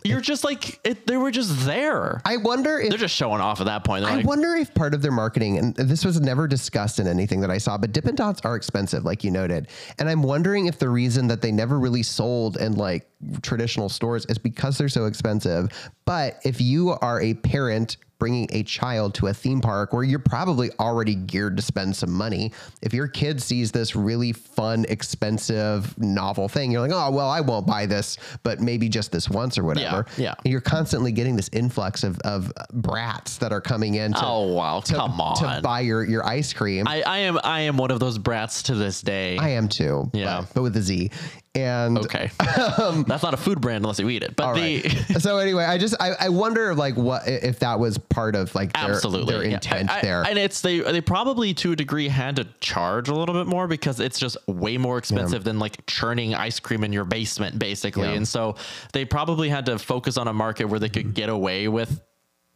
You're just like it, they were just there. i wonder if They're just showing off at that point. They're I like, wonder if part of their marketing, and this was never discussed in anything that I saw, but Dippin' Dots are expensive, like you noted. And I'm wondering if the reason that they never really sold in like traditional stores is because they're so expensive. But if you are a parent bringing a child to a theme park where you're probably already geared to spend some money, if your kid sees this really fun, expensive, novel thing, you're like, oh, well, I won't buy this, but maybe just this once or whatever. yeah. yeah. And you're constantly getting this influx of, of brats that are coming in to, oh wow, to, come on. to buy your, your ice cream. I, I, am I am one of those brats to this day. I am too. Yeah. But, but with a Z. And okay, um, that's not a food brand unless you eat it. But the right. so anyway, I just I, I wonder like what if that was part of like their, absolutely their yeah. intent I- I- there. and it's they they probably to a degree had to charge a little bit more because it's just way more expensive than like churning ice cream in your basement basically. Yeah. And so they probably had to focus on a market where they could mm-hmm. get away with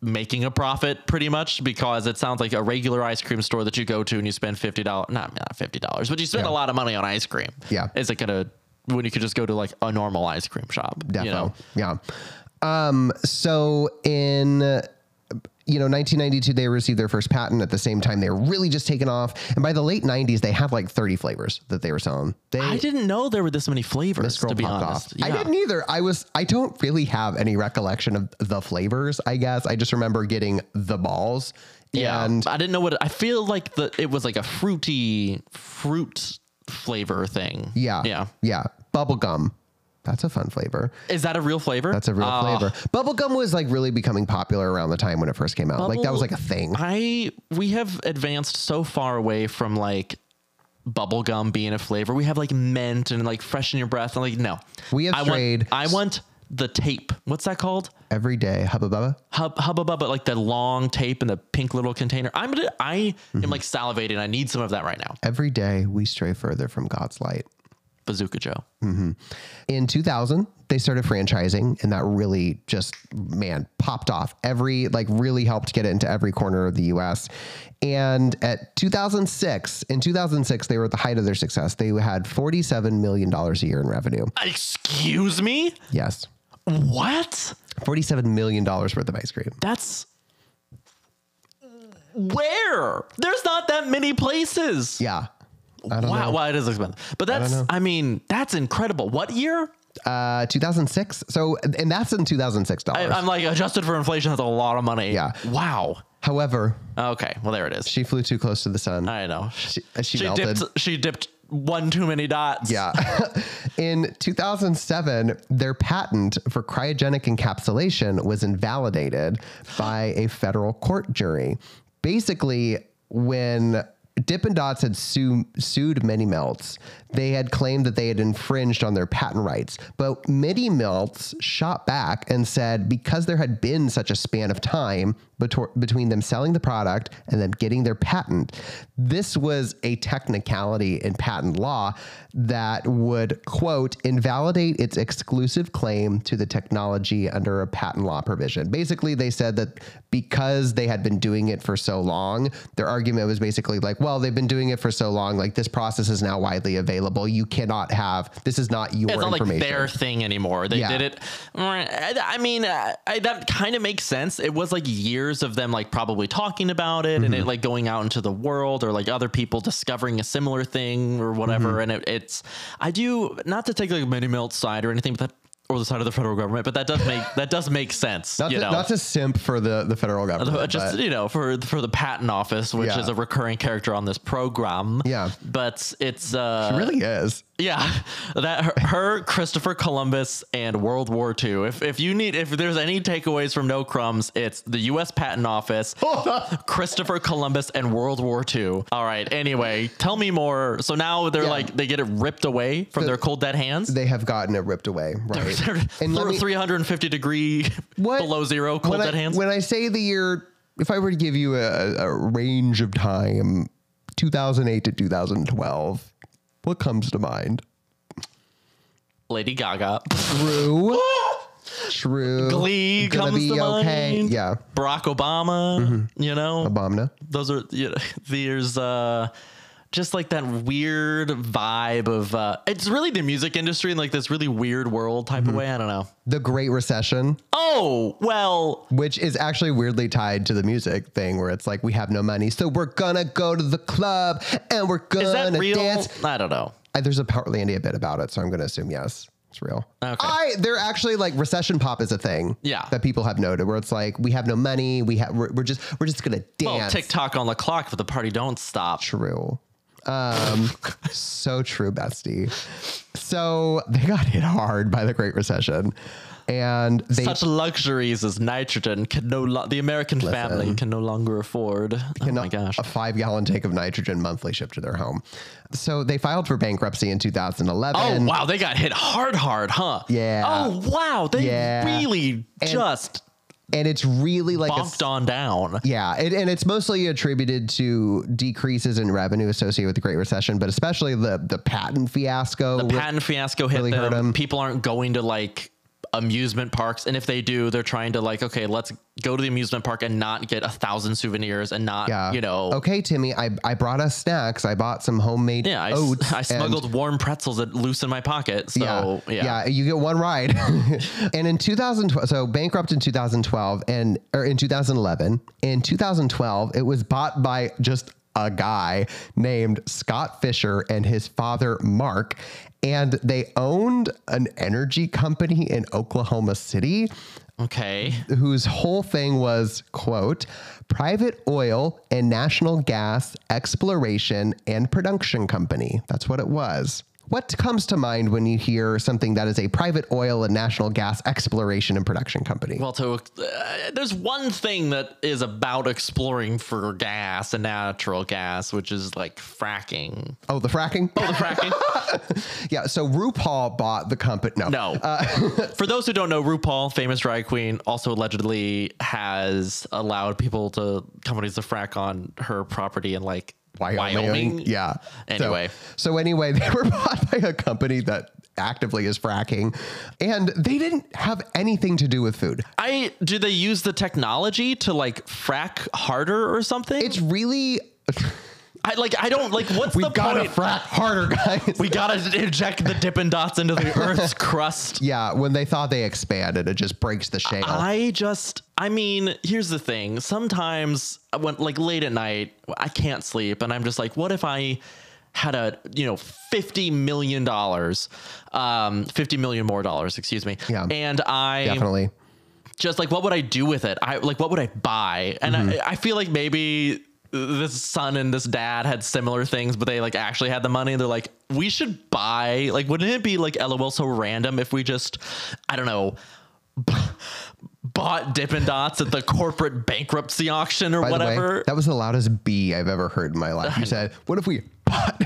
making a profit pretty much because it sounds like a regular ice cream store that you go to and you spend fifty dollars not not fifty dollars but you spend Yeah. a lot of money on ice cream Yeah. is it gonna when you could just go to like a normal ice cream shop Defo. you know Yeah. Um, so in you know 1992 they received their first patent at the same time they were really just taking off and by the late 90s they had like 30 flavors that they were selling they I didn't know there were this many flavors to be honest off. I didn't either. I was I don't really have any recollection of the flavors, I guess. I just remember getting the balls. Yeah, And I didn't know what it, I feel like the it was like a fruity fruit flavor thing. yeah. yeah. Yeah. Bubble gum. That's a fun flavor. Is that a real flavor? That's a real Ah, flavor. Bubblegum was like really becoming popular around the time when it first came out. like that was like a thing. I we have advanced so far away from like bubblegum being a flavor. We have like mint and like freshen your breath and like no. We have I strayed- Want, I want the tape. What's that called? Every day. Hubba bubba. Hub Hubba Bubba, like the long tape in the pink little container. I'm gonna, I Mm-hmm. am like salivating. I need some of that right now. Every day we stray further from God's light. Bazooka Joe. In 2000, they started franchising, and that really just, man, popped off. Every, like, really helped get it into every corner of the US. And at 2006, in 2006, they were at the height of their success. They had $47 million a year in revenue. Excuse me? Yes. What? $47 million worth of ice cream. That's where? There's not that many places. Yeah. I don't wow, know. well, it is expensive. But that's, know. I, mean, that's incredible. What year? Uh, 2006. So, and that's in 2006 dollars. I, am like, adjusted for inflation, that's a lot of money. Yeah. Wow. However, oh, Okay. Well, there it is. she flew too close to the sun. I know. she, uh, she, She melted. dipped. She dipped one too many dots. Yeah. In 2007, their patent for cryogenic encapsulation was invalidated by a federal court jury. Basically, when Dippin' Dots had su- sued Mini Melts, they had claimed that they had infringed on their patent rights. But Mini Melts shot back and said because there had been such a span of time between them selling the product and them getting their patent, this was a technicality in patent law that would, quote, invalidate its exclusive claim to the technology under a patent law provision. Basically, they said that because they had been doing it for so long, their argument was basically like, well, they've been doing it for so long, like this process is now widely available. You cannot have, this is not your It's not like their thing anymore. They Yeah. did it. Mm, I mean, I, that kind of makes sense. It was like years of them like probably talking about it and Mm-hmm. it like going out into the world or like other people discovering a similar thing or whatever. Mm-hmm. And it, it's, I do not to take like a mini melt side or anything, but that, or the side of the federal government, but that does make that does make sense. not, you to, know, not to simp for the, the federal government. just you know for for the patent office, which Yeah. is a recurring character on this program. Yeah. but it's uh, it really is. Yeah, that her, her, Christopher Columbus, and World War II. If if you need, if there's any takeaways from No Crumbs, it's the U.S. Patent Office, Christopher Columbus, and World War II. All right. Anyway, tell me more. So now they're Yeah. like they get it ripped away from their cold dead hands. They have gotten it ripped away. Right. They're and let me- 350 degree What- below zero cold when dead I, hands. When I say the year, if I were to give you a, a range of time, 2008 to 2012, what comes to mind? Lady Gaga, True. True. Glee Gonna comes be to okay. mind. Yeah. Barack Obama. You know, Obama. those are you know, there's uh just like that weird vibe of uh it's really the music industry in like this really weird world type Mm-hmm. of way i don't know The Great Recession, oh well which is actually weirdly tied to the music thing, where it's like we have no money, so we're gonna go to the club and we're gonna dance. i don't know I, there's a Portlandia bit about it, so I'm gonna assume yes, it's real. Okay. I they're actually like recession pop is a thing. Yeah. That people have noted, where it's like we have no money, we have we're, we're just we're just gonna well dance. tiktok on the clock but the party don't stop True. Um, so true, bestie. So they got hit hard by the Great Recession, and they such luxuries as nitrogen can no lo- the american family can no longer afford oh my gosh a five gallon tank of nitrogen monthly shipped to their home. So they filed for bankruptcy in 2011. Oh wow, they got hit hard, hard, huh? Yeah. Oh wow, they Yeah. really just and it's really like a on down. Yeah, it, and it's mostly attributed to decreases in revenue associated with the Great Recession, but especially the the patent fiasco. The patent fiasco hit really hurt them. 'em. People aren't going to like amusement parks, and if they do, they're trying to like, okay, let's go to the amusement park and not get a thousand souvenirs and not, yeah, you know. Okay, Timmy, I, I brought us snacks. I bought some homemade Yeah, I, oats. I smuggled warm pretzels that loose in my pocket. So yeah, yeah, you get one ride. and in 2012, so bankrupt in 2012 and or in 2011. In 2012, it was bought by just a guy named Scott Fisher and his father Mark, and they owned an energy company in Oklahoma City Okay. whose whole thing was quote private oil and national gas exploration and production company that's what it was what comes to mind when you hear something that is a private oil and national gas exploration and production company Well, to uh, there's one thing that is about exploring for gas and natural gas, which is like fracking. oh the fracking Oh, The fracking. yeah so rupaul bought the company no No. For those who don't know, RuPaul, famous drag queen, also allegedly has allowed people to companies to frack on her property and like Wyoming. Wyoming. Yeah. So- Anyway. So, anyway, they were bought by a company that actively is fracking and they didn't have anything to do with food. I do they use the technology to like frack harder or something? It's really I like I don't like what's we've the got to point? frack harder, guys. we gotta inject the Dippin' Dots into the Earth's crust. yeah, when they thought they expanded, it just breaks the shale. I just, I mean, here's the thing. Sometimes when like late at night, I can't sleep, and I'm just like, what if I had a you know fifty million dollars, um, fifty million more dollars, excuse me, Yeah. and I Definitely. just like what would I do with it? I like what would I buy? And Mm-hmm. I, I feel like maybe this son and this dad had similar things, but they like actually had the money. They're like, we should buy. Like, wouldn't it be like lol so random if we just, I don't know. Bought Dippin' Dots at the corporate bankruptcy auction or By the way, whatever. that was the loudest B I've ever heard in my life. You said, "What if we?" bought?"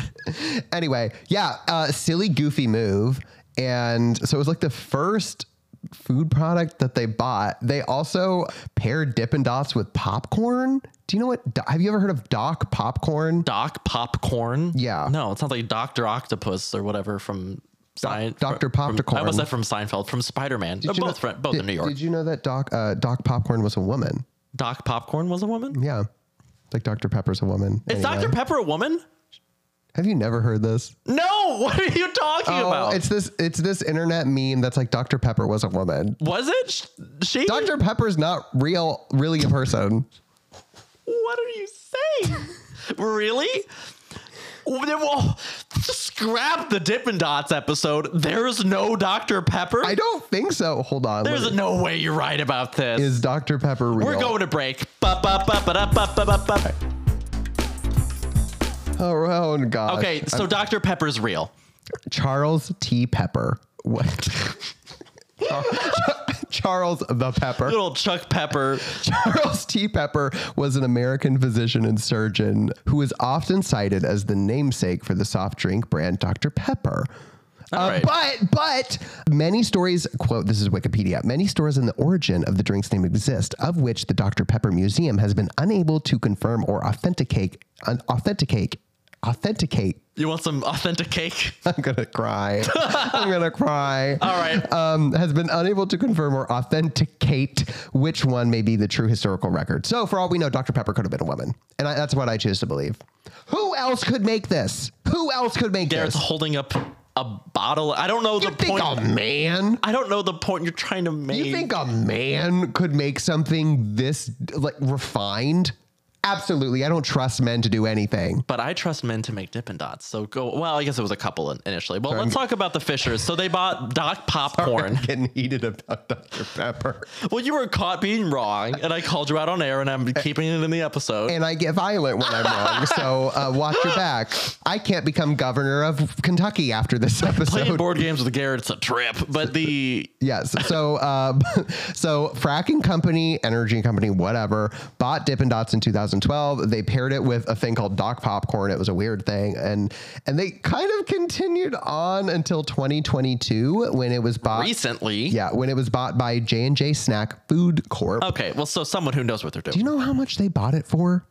anyway, yeah, uh, silly, goofy move, and so it was like the first food product that they bought. They also paired Dippin' Dots with popcorn. Do you know what? Have you ever heard of Doc popcorn? Doc Popcorn. Yeah. No, it sounds like Doctor Octopus or whatever from Sein- from- Popcorn. I was that from Seinfeld, from Spider Man. They're Did you both know- friend, both did, in New York. Did you know that Doc uh, Doc popcorn was a woman? Doc Popcorn was a woman. Yeah, like Dr. Pepper's a woman. Is Anyway. Dr. Pepper a woman? Have you never heard this? No. What are you talking Oh, about? it's this it's this internet meme that's like Dr. Pepper was a woman. was it she? Dr. Pepper's not real, really a person. What are you saying? really? Well, scrap the Dippin' Dots episode. There's no Dr. Pepper. I don't think so. Hold on. There's no way you're right about this. is Dr. Pepper real? We're going to break. Ba, ba, ba, God. Okay, so Dr. Pepper's real. Charles T. Pepper. What? Charles the Pepper. Little Chuck Pepper. Charles T. Pepper was an American physician and surgeon who is often cited as the namesake for the soft drink brand Dr. Pepper. Uh, right. But but many stories quote this is Wikipedia. Many stories in the origin of the drink's name exist, of which the Dr. Pepper Museum has been unable to confirm or authenticate un- authenticate authenticate. You want some authentic cake? I'm gonna cry. I'm gonna cry. All right. Um, has been unable to confirm or authenticate which one may be the true historical record. So, for all we know, Dr. Pepper could have been a woman, and I, that's what I choose to believe. Who else could make this? Who else could make this? Gerit's this? holding up a bottle. I don't know You the think point. a man? I don't know the point you're trying to make. You think a man could make something this like refined? Absolutely. I don't trust men to do anything. but I trust men to make Dippin' Dots. So go. Well, I guess it was a couple initially. Well, let's talk about the Fishers. So they bought Doc Popcorn. Getting heated about Dr. Pepper. Well, you were caught being wrong, and I called you out on air, and I'm keeping it in the episode. And I get violent when I'm wrong. So uh, watch your back. I can't become governor of Kentucky after this episode. Playing board games with Gerit's a trip, but the Yes. So, um, so fracking company, energy company, whatever, bought Dippin' Dots in 2012. They paired it with a thing called Doc Popcorn. It was a weird thing, and and they kind of continued on until 2022 when it was bought. recently. Yeah, when it was bought by J and J Snack Food Corp. Okay, well, so someone who knows what they're doing. Do you know how much they bought it for?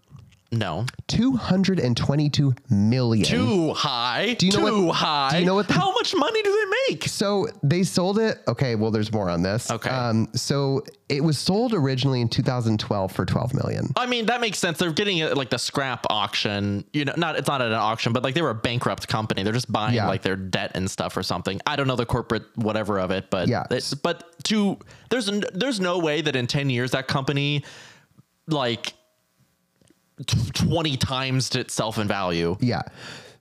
No. 222 million. Too high. you know Too what- high. do you know what the- How much money do they make? So they sold it. Okay, well, there's more on this. Okay. Um, so it was sold originally in 2012 for 12 million. I mean, that makes sense. They're getting it like the scrap auction. You know, not it's not at an auction, but like they were a bankrupt company. They're just buying Yeah. like their debt and stuff or something. I don't know the corporate whatever of it, but Yeah. it's, but to there's there's no way that in 10 years that company like 20 times itself in value. Yeah.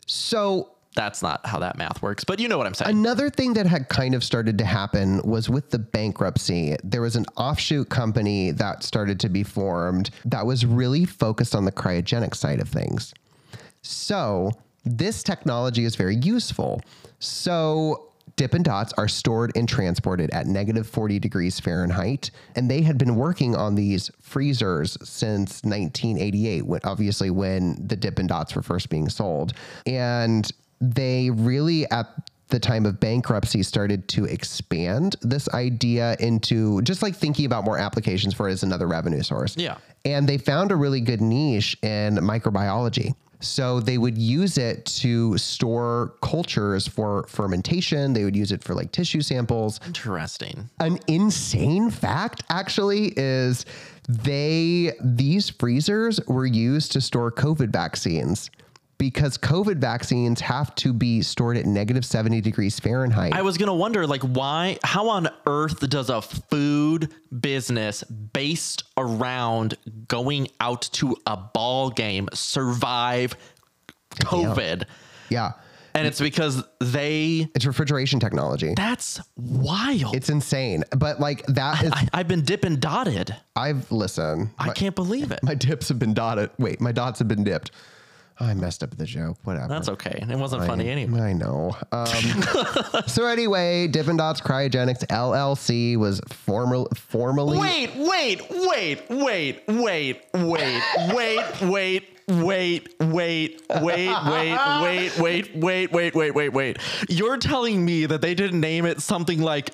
So That's not how that math works, but you know what I'm saying. Another thing that had kind of started to happen was with the bankruptcy. There was an offshoot company that started to be formed that was really focused on the cryogenic side of things. So, this technology is very useful. So, Dippin' Dots are stored and transported at negative 40 degrees Fahrenheit. And they had been working on these freezers since 1988, when, obviously, when the Dippin' Dots were first being sold. And they really, at the time of bankruptcy, started to expand this idea into just like thinking about more applications for it as another revenue source. Yeah. And they found a really good niche in microbiology. So they would use it to store cultures for fermentation. They would use it for like tissue samples. Interesting. An insane fact actually is they these freezers were used to store COVID vaccines because COVID vaccines have to be stored at negative 70 degrees Fahrenheit. I was gonna wonder, like, why? How on earth does a food business based around going out to a ball game survive COVID? yeah. and it's because they. It's refrigeration technology. That's wild. It's insane. But like that is I, I've been dipping dotted. I've listened. I can't believe it. My dips have been dotted. Wait, my dots have been dipped. I messed up the joke. Whatever. That's okay. It wasn't funny anyway. I know. Um, so anyway, Dippin' Dots Cryogenics LLC was formal, formally. Wait, wait, wait, wait, wait, wait, wait, wait. Wait, wait, wait, wait, wait, wait, wait, wait, wait, wait, wait. Wait. You're telling me that they didn't name it something like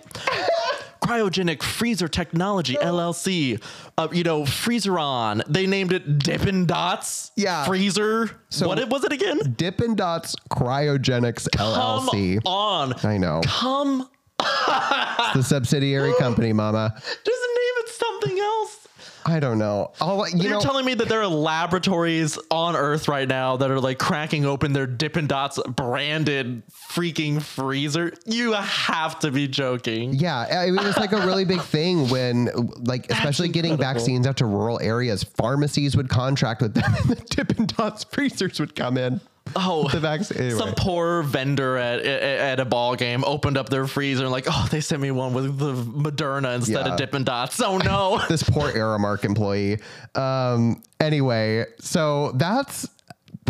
Cryogenic Freezer Technology LLC. Uh, you know, Freezeron. They named it Dippin' Dots. Yeah. Freezer. So- what it- was it again? Dippin' Dots Cryogenics Come LLC. on. I know. Come. It's the subsidiary company, Mama. Just name it something else. I don't know. You You're know, telling me that there are laboratories on Earth right now that are like cracking open their Dippin' Dots branded freaking freezer? You have to be joking. Yeah, I mean it's like a really big thing when, like, especially getting incredible. vaccines out to rural areas. Pharmacies would contract with them, and the Dippin' Dots freezers would come in. Oh, The vaccine. Anyway. some poor vendor at, at at a ball game opened up their freezer and like, oh, they sent me one with the Moderna instead Yeah. of Dippin' Dots. Oh no. this poor Aramark employee. Um, anyway, so that's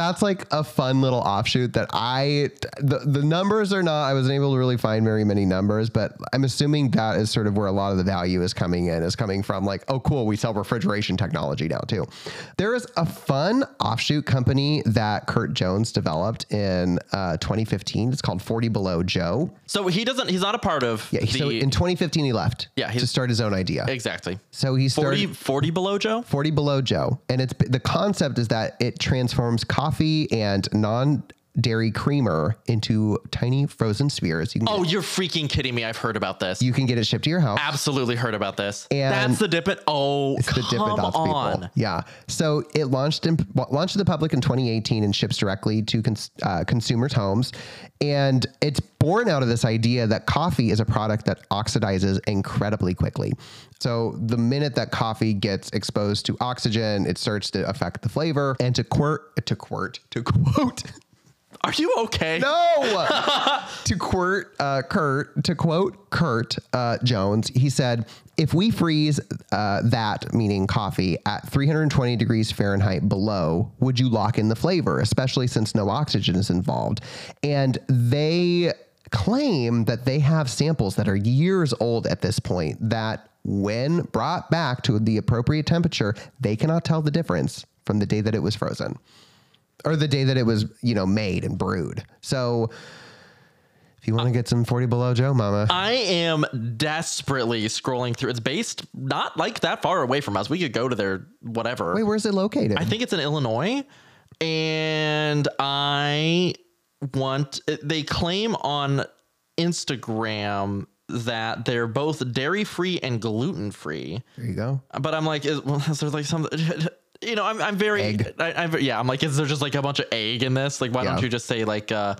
that's like a fun little offshoot that I the, the numbers are not I wasn't able to really find very many numbers, but I'm assuming that is sort of where a lot of the value is coming in, is coming from like, oh cool, we sell refrigeration technology now too. There is a fun offshoot company that Curt Jones developed in uh, 2015. It's called 40 Below Joe. so he doesn't. He's not a part of. Yeah, the, so in 2015 he left. Yeah, to start his own idea. exactly. So he started 40, 40 below Joe. 40 below Joe. And it's the concept is that it transforms coffee and non dairy creamer into tiny frozen spheres. You can, Oh, you're freaking kidding me! I've heard about this. you can get it shipped to your house. absolutely heard about this. And- That's the Dip It. Oh, It's the Dippin' Dots on. people. Yeah. So it launched in launched to the public in 2018 and ships directly to cons, uh, consumers' homes. And it's born out of this idea that coffee is a product that oxidizes incredibly quickly. So the minute that coffee gets exposed to oxygen, it starts to affect the flavor. And to quirk, to quirk, to quote. Are you okay? No. to quote uh, Curt, to quote Curt uh, Jones, he said, "If we freeze uh, that, meaning coffee, at 320 degrees Fahrenheit below, would you lock in the flavor, especially since no oxygen is involved?" And they claim that they have samples that are years old at this point that when brought back to the appropriate temperature they cannot tell the difference from the day that it was frozen or the day that it was, you know, made and brewed. So if you want to get some 40 below Joe, mama, I am desperately scrolling through. It's based not like that far away from us. We could go to their whatever. wait, where's it located? I think it's in Illinois, and I want. They claim on Instagram that they're both dairy free and gluten free. there you go. But I'm like, is, well, is there like some? You know, I'm, I'm very. I, I'm, yeah, I'm like, is there just like a bunch of egg in this? Like, why Yeah. don't you just say like, uh,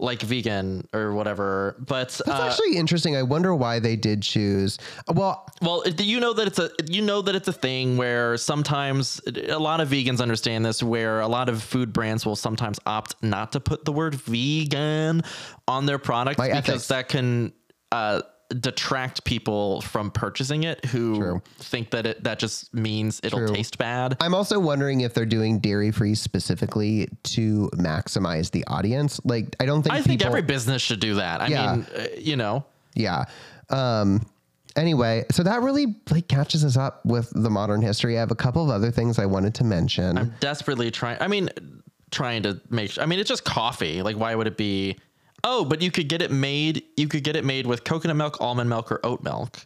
like vegan or whatever? But That's uh, actually interesting. I wonder why they did choose. Well, well, you know that it's a you know that it's a thing where sometimes a lot of vegans understand this where a lot of food brands will sometimes opt not to put the word vegan on their product because ethics. that can uh, detract people from purchasing it who True. think that it that just means it'll True. taste bad. I'm also wondering if they're doing dairy free specifically to maximize the audience. Like, I don't think I people. think every business should do that. I Yeah. mean, uh, you know, yeah. Um, anyway, so that really like catches us up with the modern history. I have a couple of other things I wanted to mention. I'm desperately trying. I mean, trying to make. I mean, it's just coffee. Like, why would it be? Oh, but you could get it made. You could get it made with coconut milk, almond milk, or oat milk.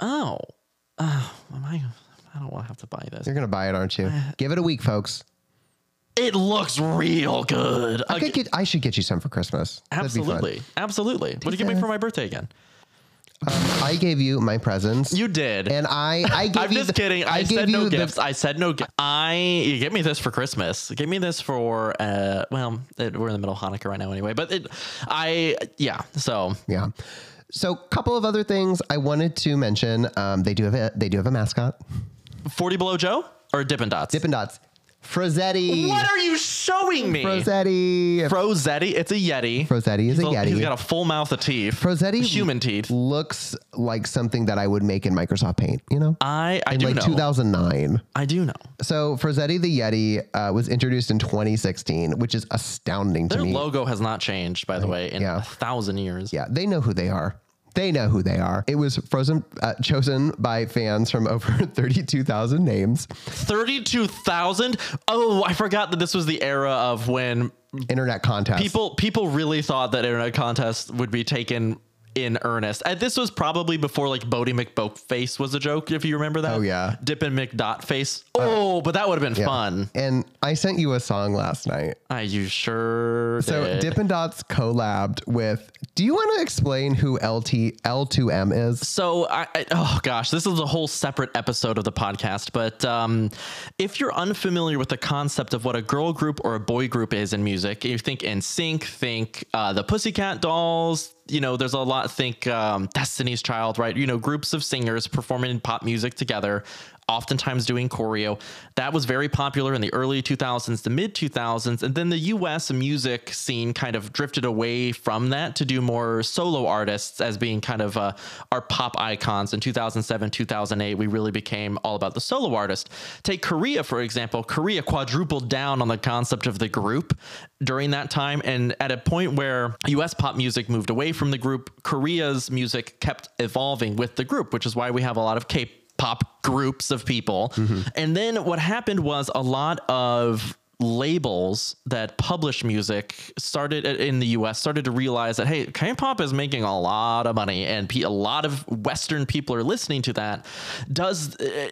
Oh, oh am I? I don't want to have to buy this. You're gonna buy it, aren't you? Give it a week, folks. It looks real good. I, could get, I should get you some for Christmas. That'd be fun. absolutely, absolutely. What did you get me for my birthday again? I gave you my presents. You did. and I, I gave I'm you just the- kidding. I, gave said no you the- gifts. I said no gifts. I you get me this for Christmas. Give me this for uh well, it, we're in the middle of Hanukkah right now anyway. But it, I yeah. So yeah. So, a couple of other things I wanted to mention. Um, they do have a they do have a mascot, forty below Joe or Dippin' Dots. Dippin' Dots. Frozetti. What are you showing me? Frozetti. Frozetti. It's a Yeti. Frozetti is a Yeti. He's got a full mouth of teeth. Frozetti Human teeth. looks like something that I would make in Microsoft Paint. You know, I I in do like know. 2009. I do know. So Frozetti the Yeti uh, was introduced in 2016, which is astounding to me. Their logo has not changed, by the way, in yeah. a thousand years. Yeah, they know who they are. They know who they are. It was frozen, uh, chosen by fans from over 32,000 names. 32,000? Oh, I forgot that this was the era of when Internet contests. people people really thought that internet contests would be taken in earnest. And this was probably before like Boaty McBoatface was a joke, if you remember that. Oh, yeah. Uh, Dippin' McDotface. Oh, but that would have been fun. And I sent you a song last night. Are you sure? So did. Dippin' Dots collabed with. Do you want to explain who LT L2M is? So I, I oh gosh, this is a whole separate episode of the podcast. But um, if you're unfamiliar with the concept of what a girl group or a boy group is in music, you think NSYNC, think uh, the Pussycat Dolls. You know, there's a lot. Think um, Destiny's Child, right? You know, groups of singers performing pop music together. Oftentimes doing choreo. That was very popular in the early 2000s, the mid 2000s. And then the US music scene kind of drifted away from that to do more solo artists as being kind of uh, our pop icons. In 2007, 2008, we really became all about the solo artist. Take Korea, for example. Korea quadrupled down on the concept of the group during that time. And at a point where US pop music moved away from the group, Korea's music kept evolving with the group, which is why we have a lot of K pop groups of people. And then what happened was a lot of labels that publish music started in the US started to realize that hey K-pop is making a lot of money and a lot of western people are listening to that does uh,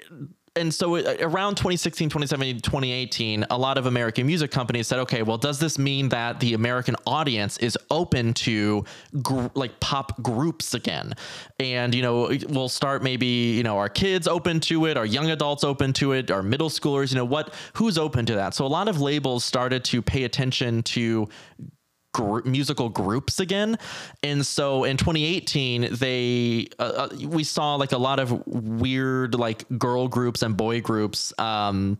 and so uh, around 2016 2017 2018 a lot of american music companies said okay well does this mean that the american audience is open to gr- like pop groups again? And you know we'll start maybe you know our kids open to it? Our young adults open to it? Our middle schoolers? You know what who's open to that? So a lot of labels started to pay attention to musical groups again. And so in 2018 they uh, uh, we saw like a lot of weird like girl groups and boy groups um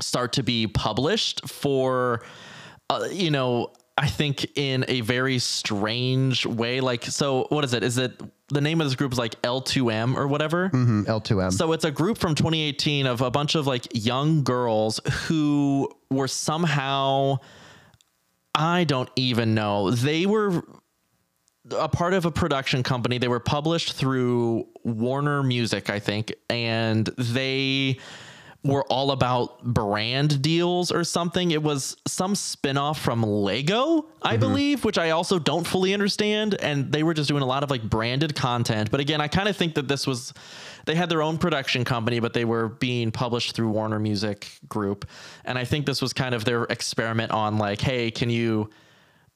start to be published for uh, you know i think in a very strange way like so what is it? Is it the name of this group is like l2m or whatever? Mm, L2M. so it's a group from 2018 of a bunch of like young girls who were somehow I don't even know. They were a part of a production company. They were published through Warner Music, I think, and they were all about brand deals or something. It was some spin-off from Lego, I mm-hmm. believe, which I also don't fully understand. And they were just doing a lot of like branded content. But again, I kind of think that this was they had their own production company, but they were being published through Warner Music Group. And I think this was kind of their experiment on like, hey, can you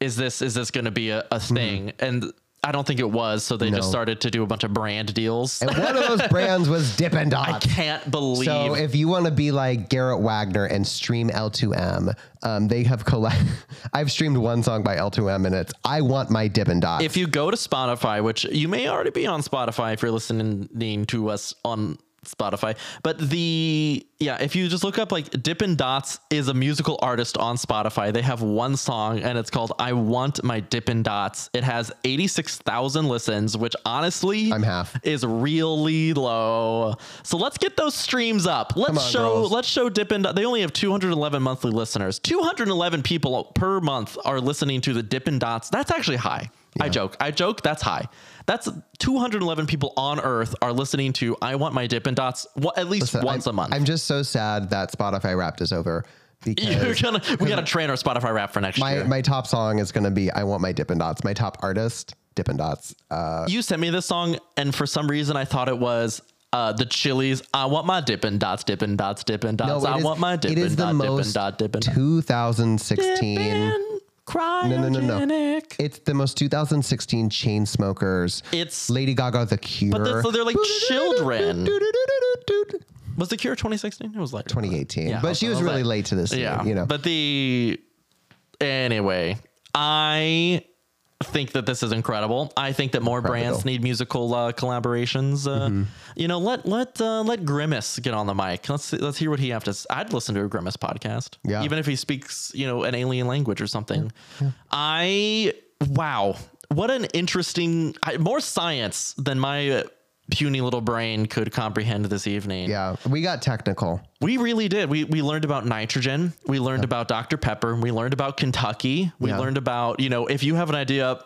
is this is this going to be a, a mm-hmm. thing? And I don't think it was. So they No. just started to do a bunch of brand deals. and one of those brands was Dippin' I can't believe. So if you want to be like Gerit Wagner and stream L2M, um, they have collect. I've streamed one song by L2M and it's "I Want My Dippin' Dots." if you go to Spotify, which you may already be on Spotify if you're listening to us on Spotify, but the yeah, if you just look up like Dippin' Dots is a musical artist on Spotify. They have one song and it's called "I Want My Dippin' Dots." It has eighty six thousand listens, which honestly I'm half. is really low. So let's get those streams up. Let's on, show girls. let's show Dippin' Dots. They only have 211 monthly listeners. 211 people per month are listening to the Dippin' Dots. That's actually high. I joke. I joke. That's high. That's 211 people on Earth are listening to "I Want My Dippin' Dots" wha- at least So once I'm, a month. I'm just so sad that Spotify Wrapped is over because gonna we gotta train our Spotify rap for next my year. my top song is going to be "I Want My Dippin' Dots." My top artist, Dippin' Dots. Uh, you sent me this song, and for some reason, I thought it was. Uh, the Chili's, I want my dippin' dots, dippin' dots, dippin' dots. it I is- want my it dippin' is the dot, dippin' most dot, dippin' dot. 2016. Dippin', no, no, no. cryogenic. It's the most 2016 Chainsmokers. It's Lady Gaga, The Cure. But that's- they're like children. was the Cure 2016? It was like 2018. Yeah, but she was okay. really late to this. Yeah, Yeah, you know. But the anyway, I think that this is incredible. I think that more brands need musical uh, collaborations. Uh, Mm-hmm. You know, let let uh, let Grimace get on the mic. Let's let's hear what he have to. s- I'd listen to a Grimace podcast. Yeah. even if he speaks, you know, an alien language or something. I wow, what an interesting, I, more science than my puny little brain could comprehend this evening. Yeah, we got technical. We really did. We we learned about nitrogen. We learned about Dr. Pepper. We learned about Kentucky. We Yeah. learned about, you know, if you have an idea,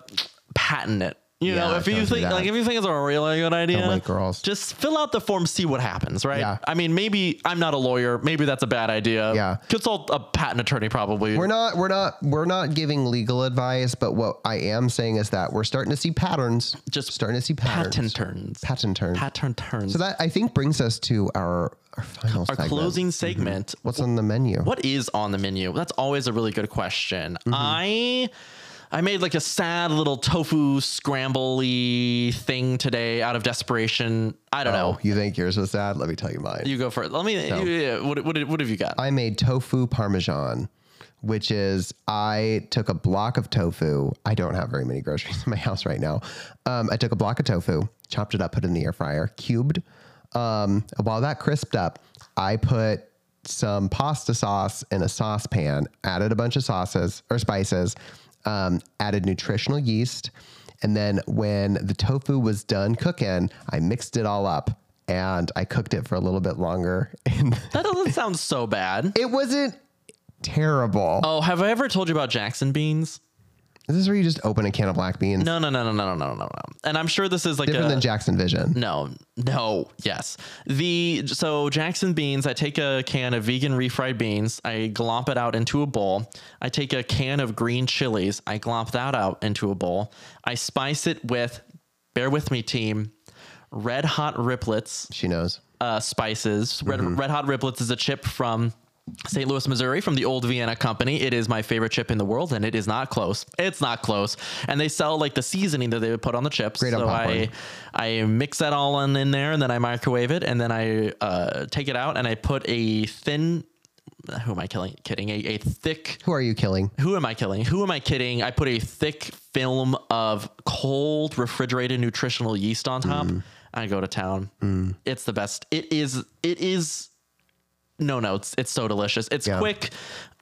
patent it. You know, if you think like if you think it's a really good idea, Don't wait, girls. just fill out the form, see what happens, right? Yeah. I mean, maybe I'm not a lawyer. Maybe that's a bad idea. Yeah. Consult a patent attorney probably. We're not we're not we're not giving legal advice, but what I am saying is that we're starting to see patterns. Just starting to see patterns. patent turns. Patent turns. Patent turns. So that I think brings us to our our final Our segment. closing mm-hmm. segment. What's on the menu? What is on the menu? That's always a really good question. Mm-hmm. I I made like a sad little tofu scramble-y thing today out of desperation. I don't Oh, know. you think yours was sad? Let me tell you mine. You go for it. Let me. you- yeah, what, what, what have you got? I made tofu parmesan, which is I took a block of tofu. I don't have very many groceries in my house right now. Um, I took a block of tofu, chopped it up, put it in the air fryer, cubed. Um, while that crisped up, I put some pasta sauce in a saucepan, added a bunch of sauces or spices, um, added nutritional yeast. And then when the tofu was done cooking, I mixed it all up and I cooked it for a little bit longer. And that doesn't sound so bad. it wasn't terrible. Oh, have I ever told you about Jackson beans? Is this where you just open a can of black beans? No, no, no, no, no, no, no, no. And I'm sure this is like different a, than Jackson Vision. No, no, yes. The so Jackson beans. I take a can of vegan refried beans. I glomp it out into a bowl. I take a can of green chilies. I glomp that out into a bowl. I spice it with. Bear with me, team. Red hot riplets. She knows. Uh, spices. Red, mm-hmm. red hot riplets is a chip from St. Louis, Missouri, from the old Vienna company. It is my favorite chip in the world, and it is not close. It's not close. And they sell like the seasoning that they would put on the chips. Great on so I, popcorn. I mix that all in, in there, and then I microwave it, and then I uh, take it out, and I put a thin. Who am I killing? Kidding? A, a thick Who are you killing? who am I killing? Who am I kidding? I put a thick film of cold refrigerated nutritional yeast on top. Mm. I go to town. It's the best. It is. It is. No no It's it's so delicious. It's Yeah. quick.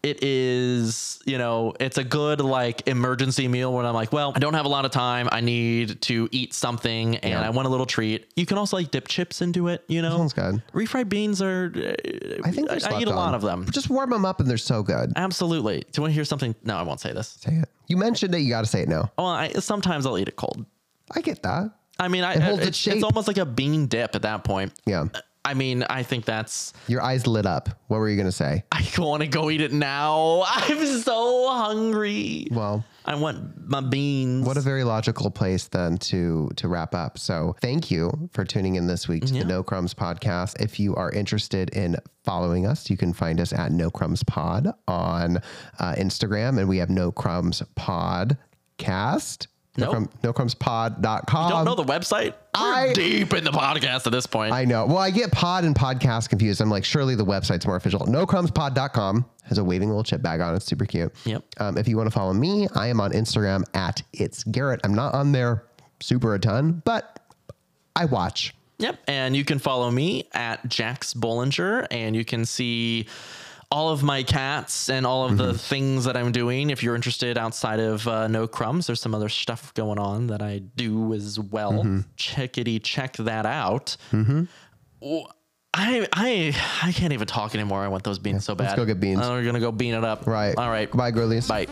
It is, you know, it's a good like emergency meal when I'm like, well, I don't have a lot of time. I need to eat something and Yeah. I want a little treat. You can also like dip chips into it, you know. Sounds good. Refried beans are. Uh, I think they're I, eat a lot of them. Just warm them up and they're so good. Absolutely. Do you want to hear something? No, I won't say this. Say it. You mentioned it. You got to say it now. Well, I, sometimes I'll eat it cold. I get that. I mean, I, It holds uh, its it's, shape. it's almost like a bean dip at that point. Yeah. Uh, I mean, I think that's. Your eyes lit up. What were you going to say? I want to go eat it now. I'm so hungry. Well, I want my beans. what a very logical place then to to wrap up. So thank you for tuning in this week to the No Crumbs podcast. If you are interested in following us, you can find us at No Crumbs Pod on uh, Instagram, and we have No Crumbs Podcast. No, Nope. Crumb, NoCrumbsPod.com. don't know the website? We're I- deep in the podcast at this point. I know. Well, I get pod and podcast confused. I'm like, surely the website's more official. NoCrumbsPod.com has a waving little chip bag on it. It's super cute. Yep. Um, if you want to follow me, I am on Instagram at it's Gerit. I'm not on there super a ton, but I watch. Yep. And you can follow me at Jax Bollinger and you can see all of my cats and all of Mm-hmm. the things that I'm doing. If you're interested outside of uh, No Crumbs, there's some other stuff going on that I do as well. Mm-hmm. Checkity check that out. Oh, I I I can't even talk anymore. I want those beans so bad. let's go get beans. Uh, we're gonna go bean it up. Right. All right. Goodbye, girlies. Bye.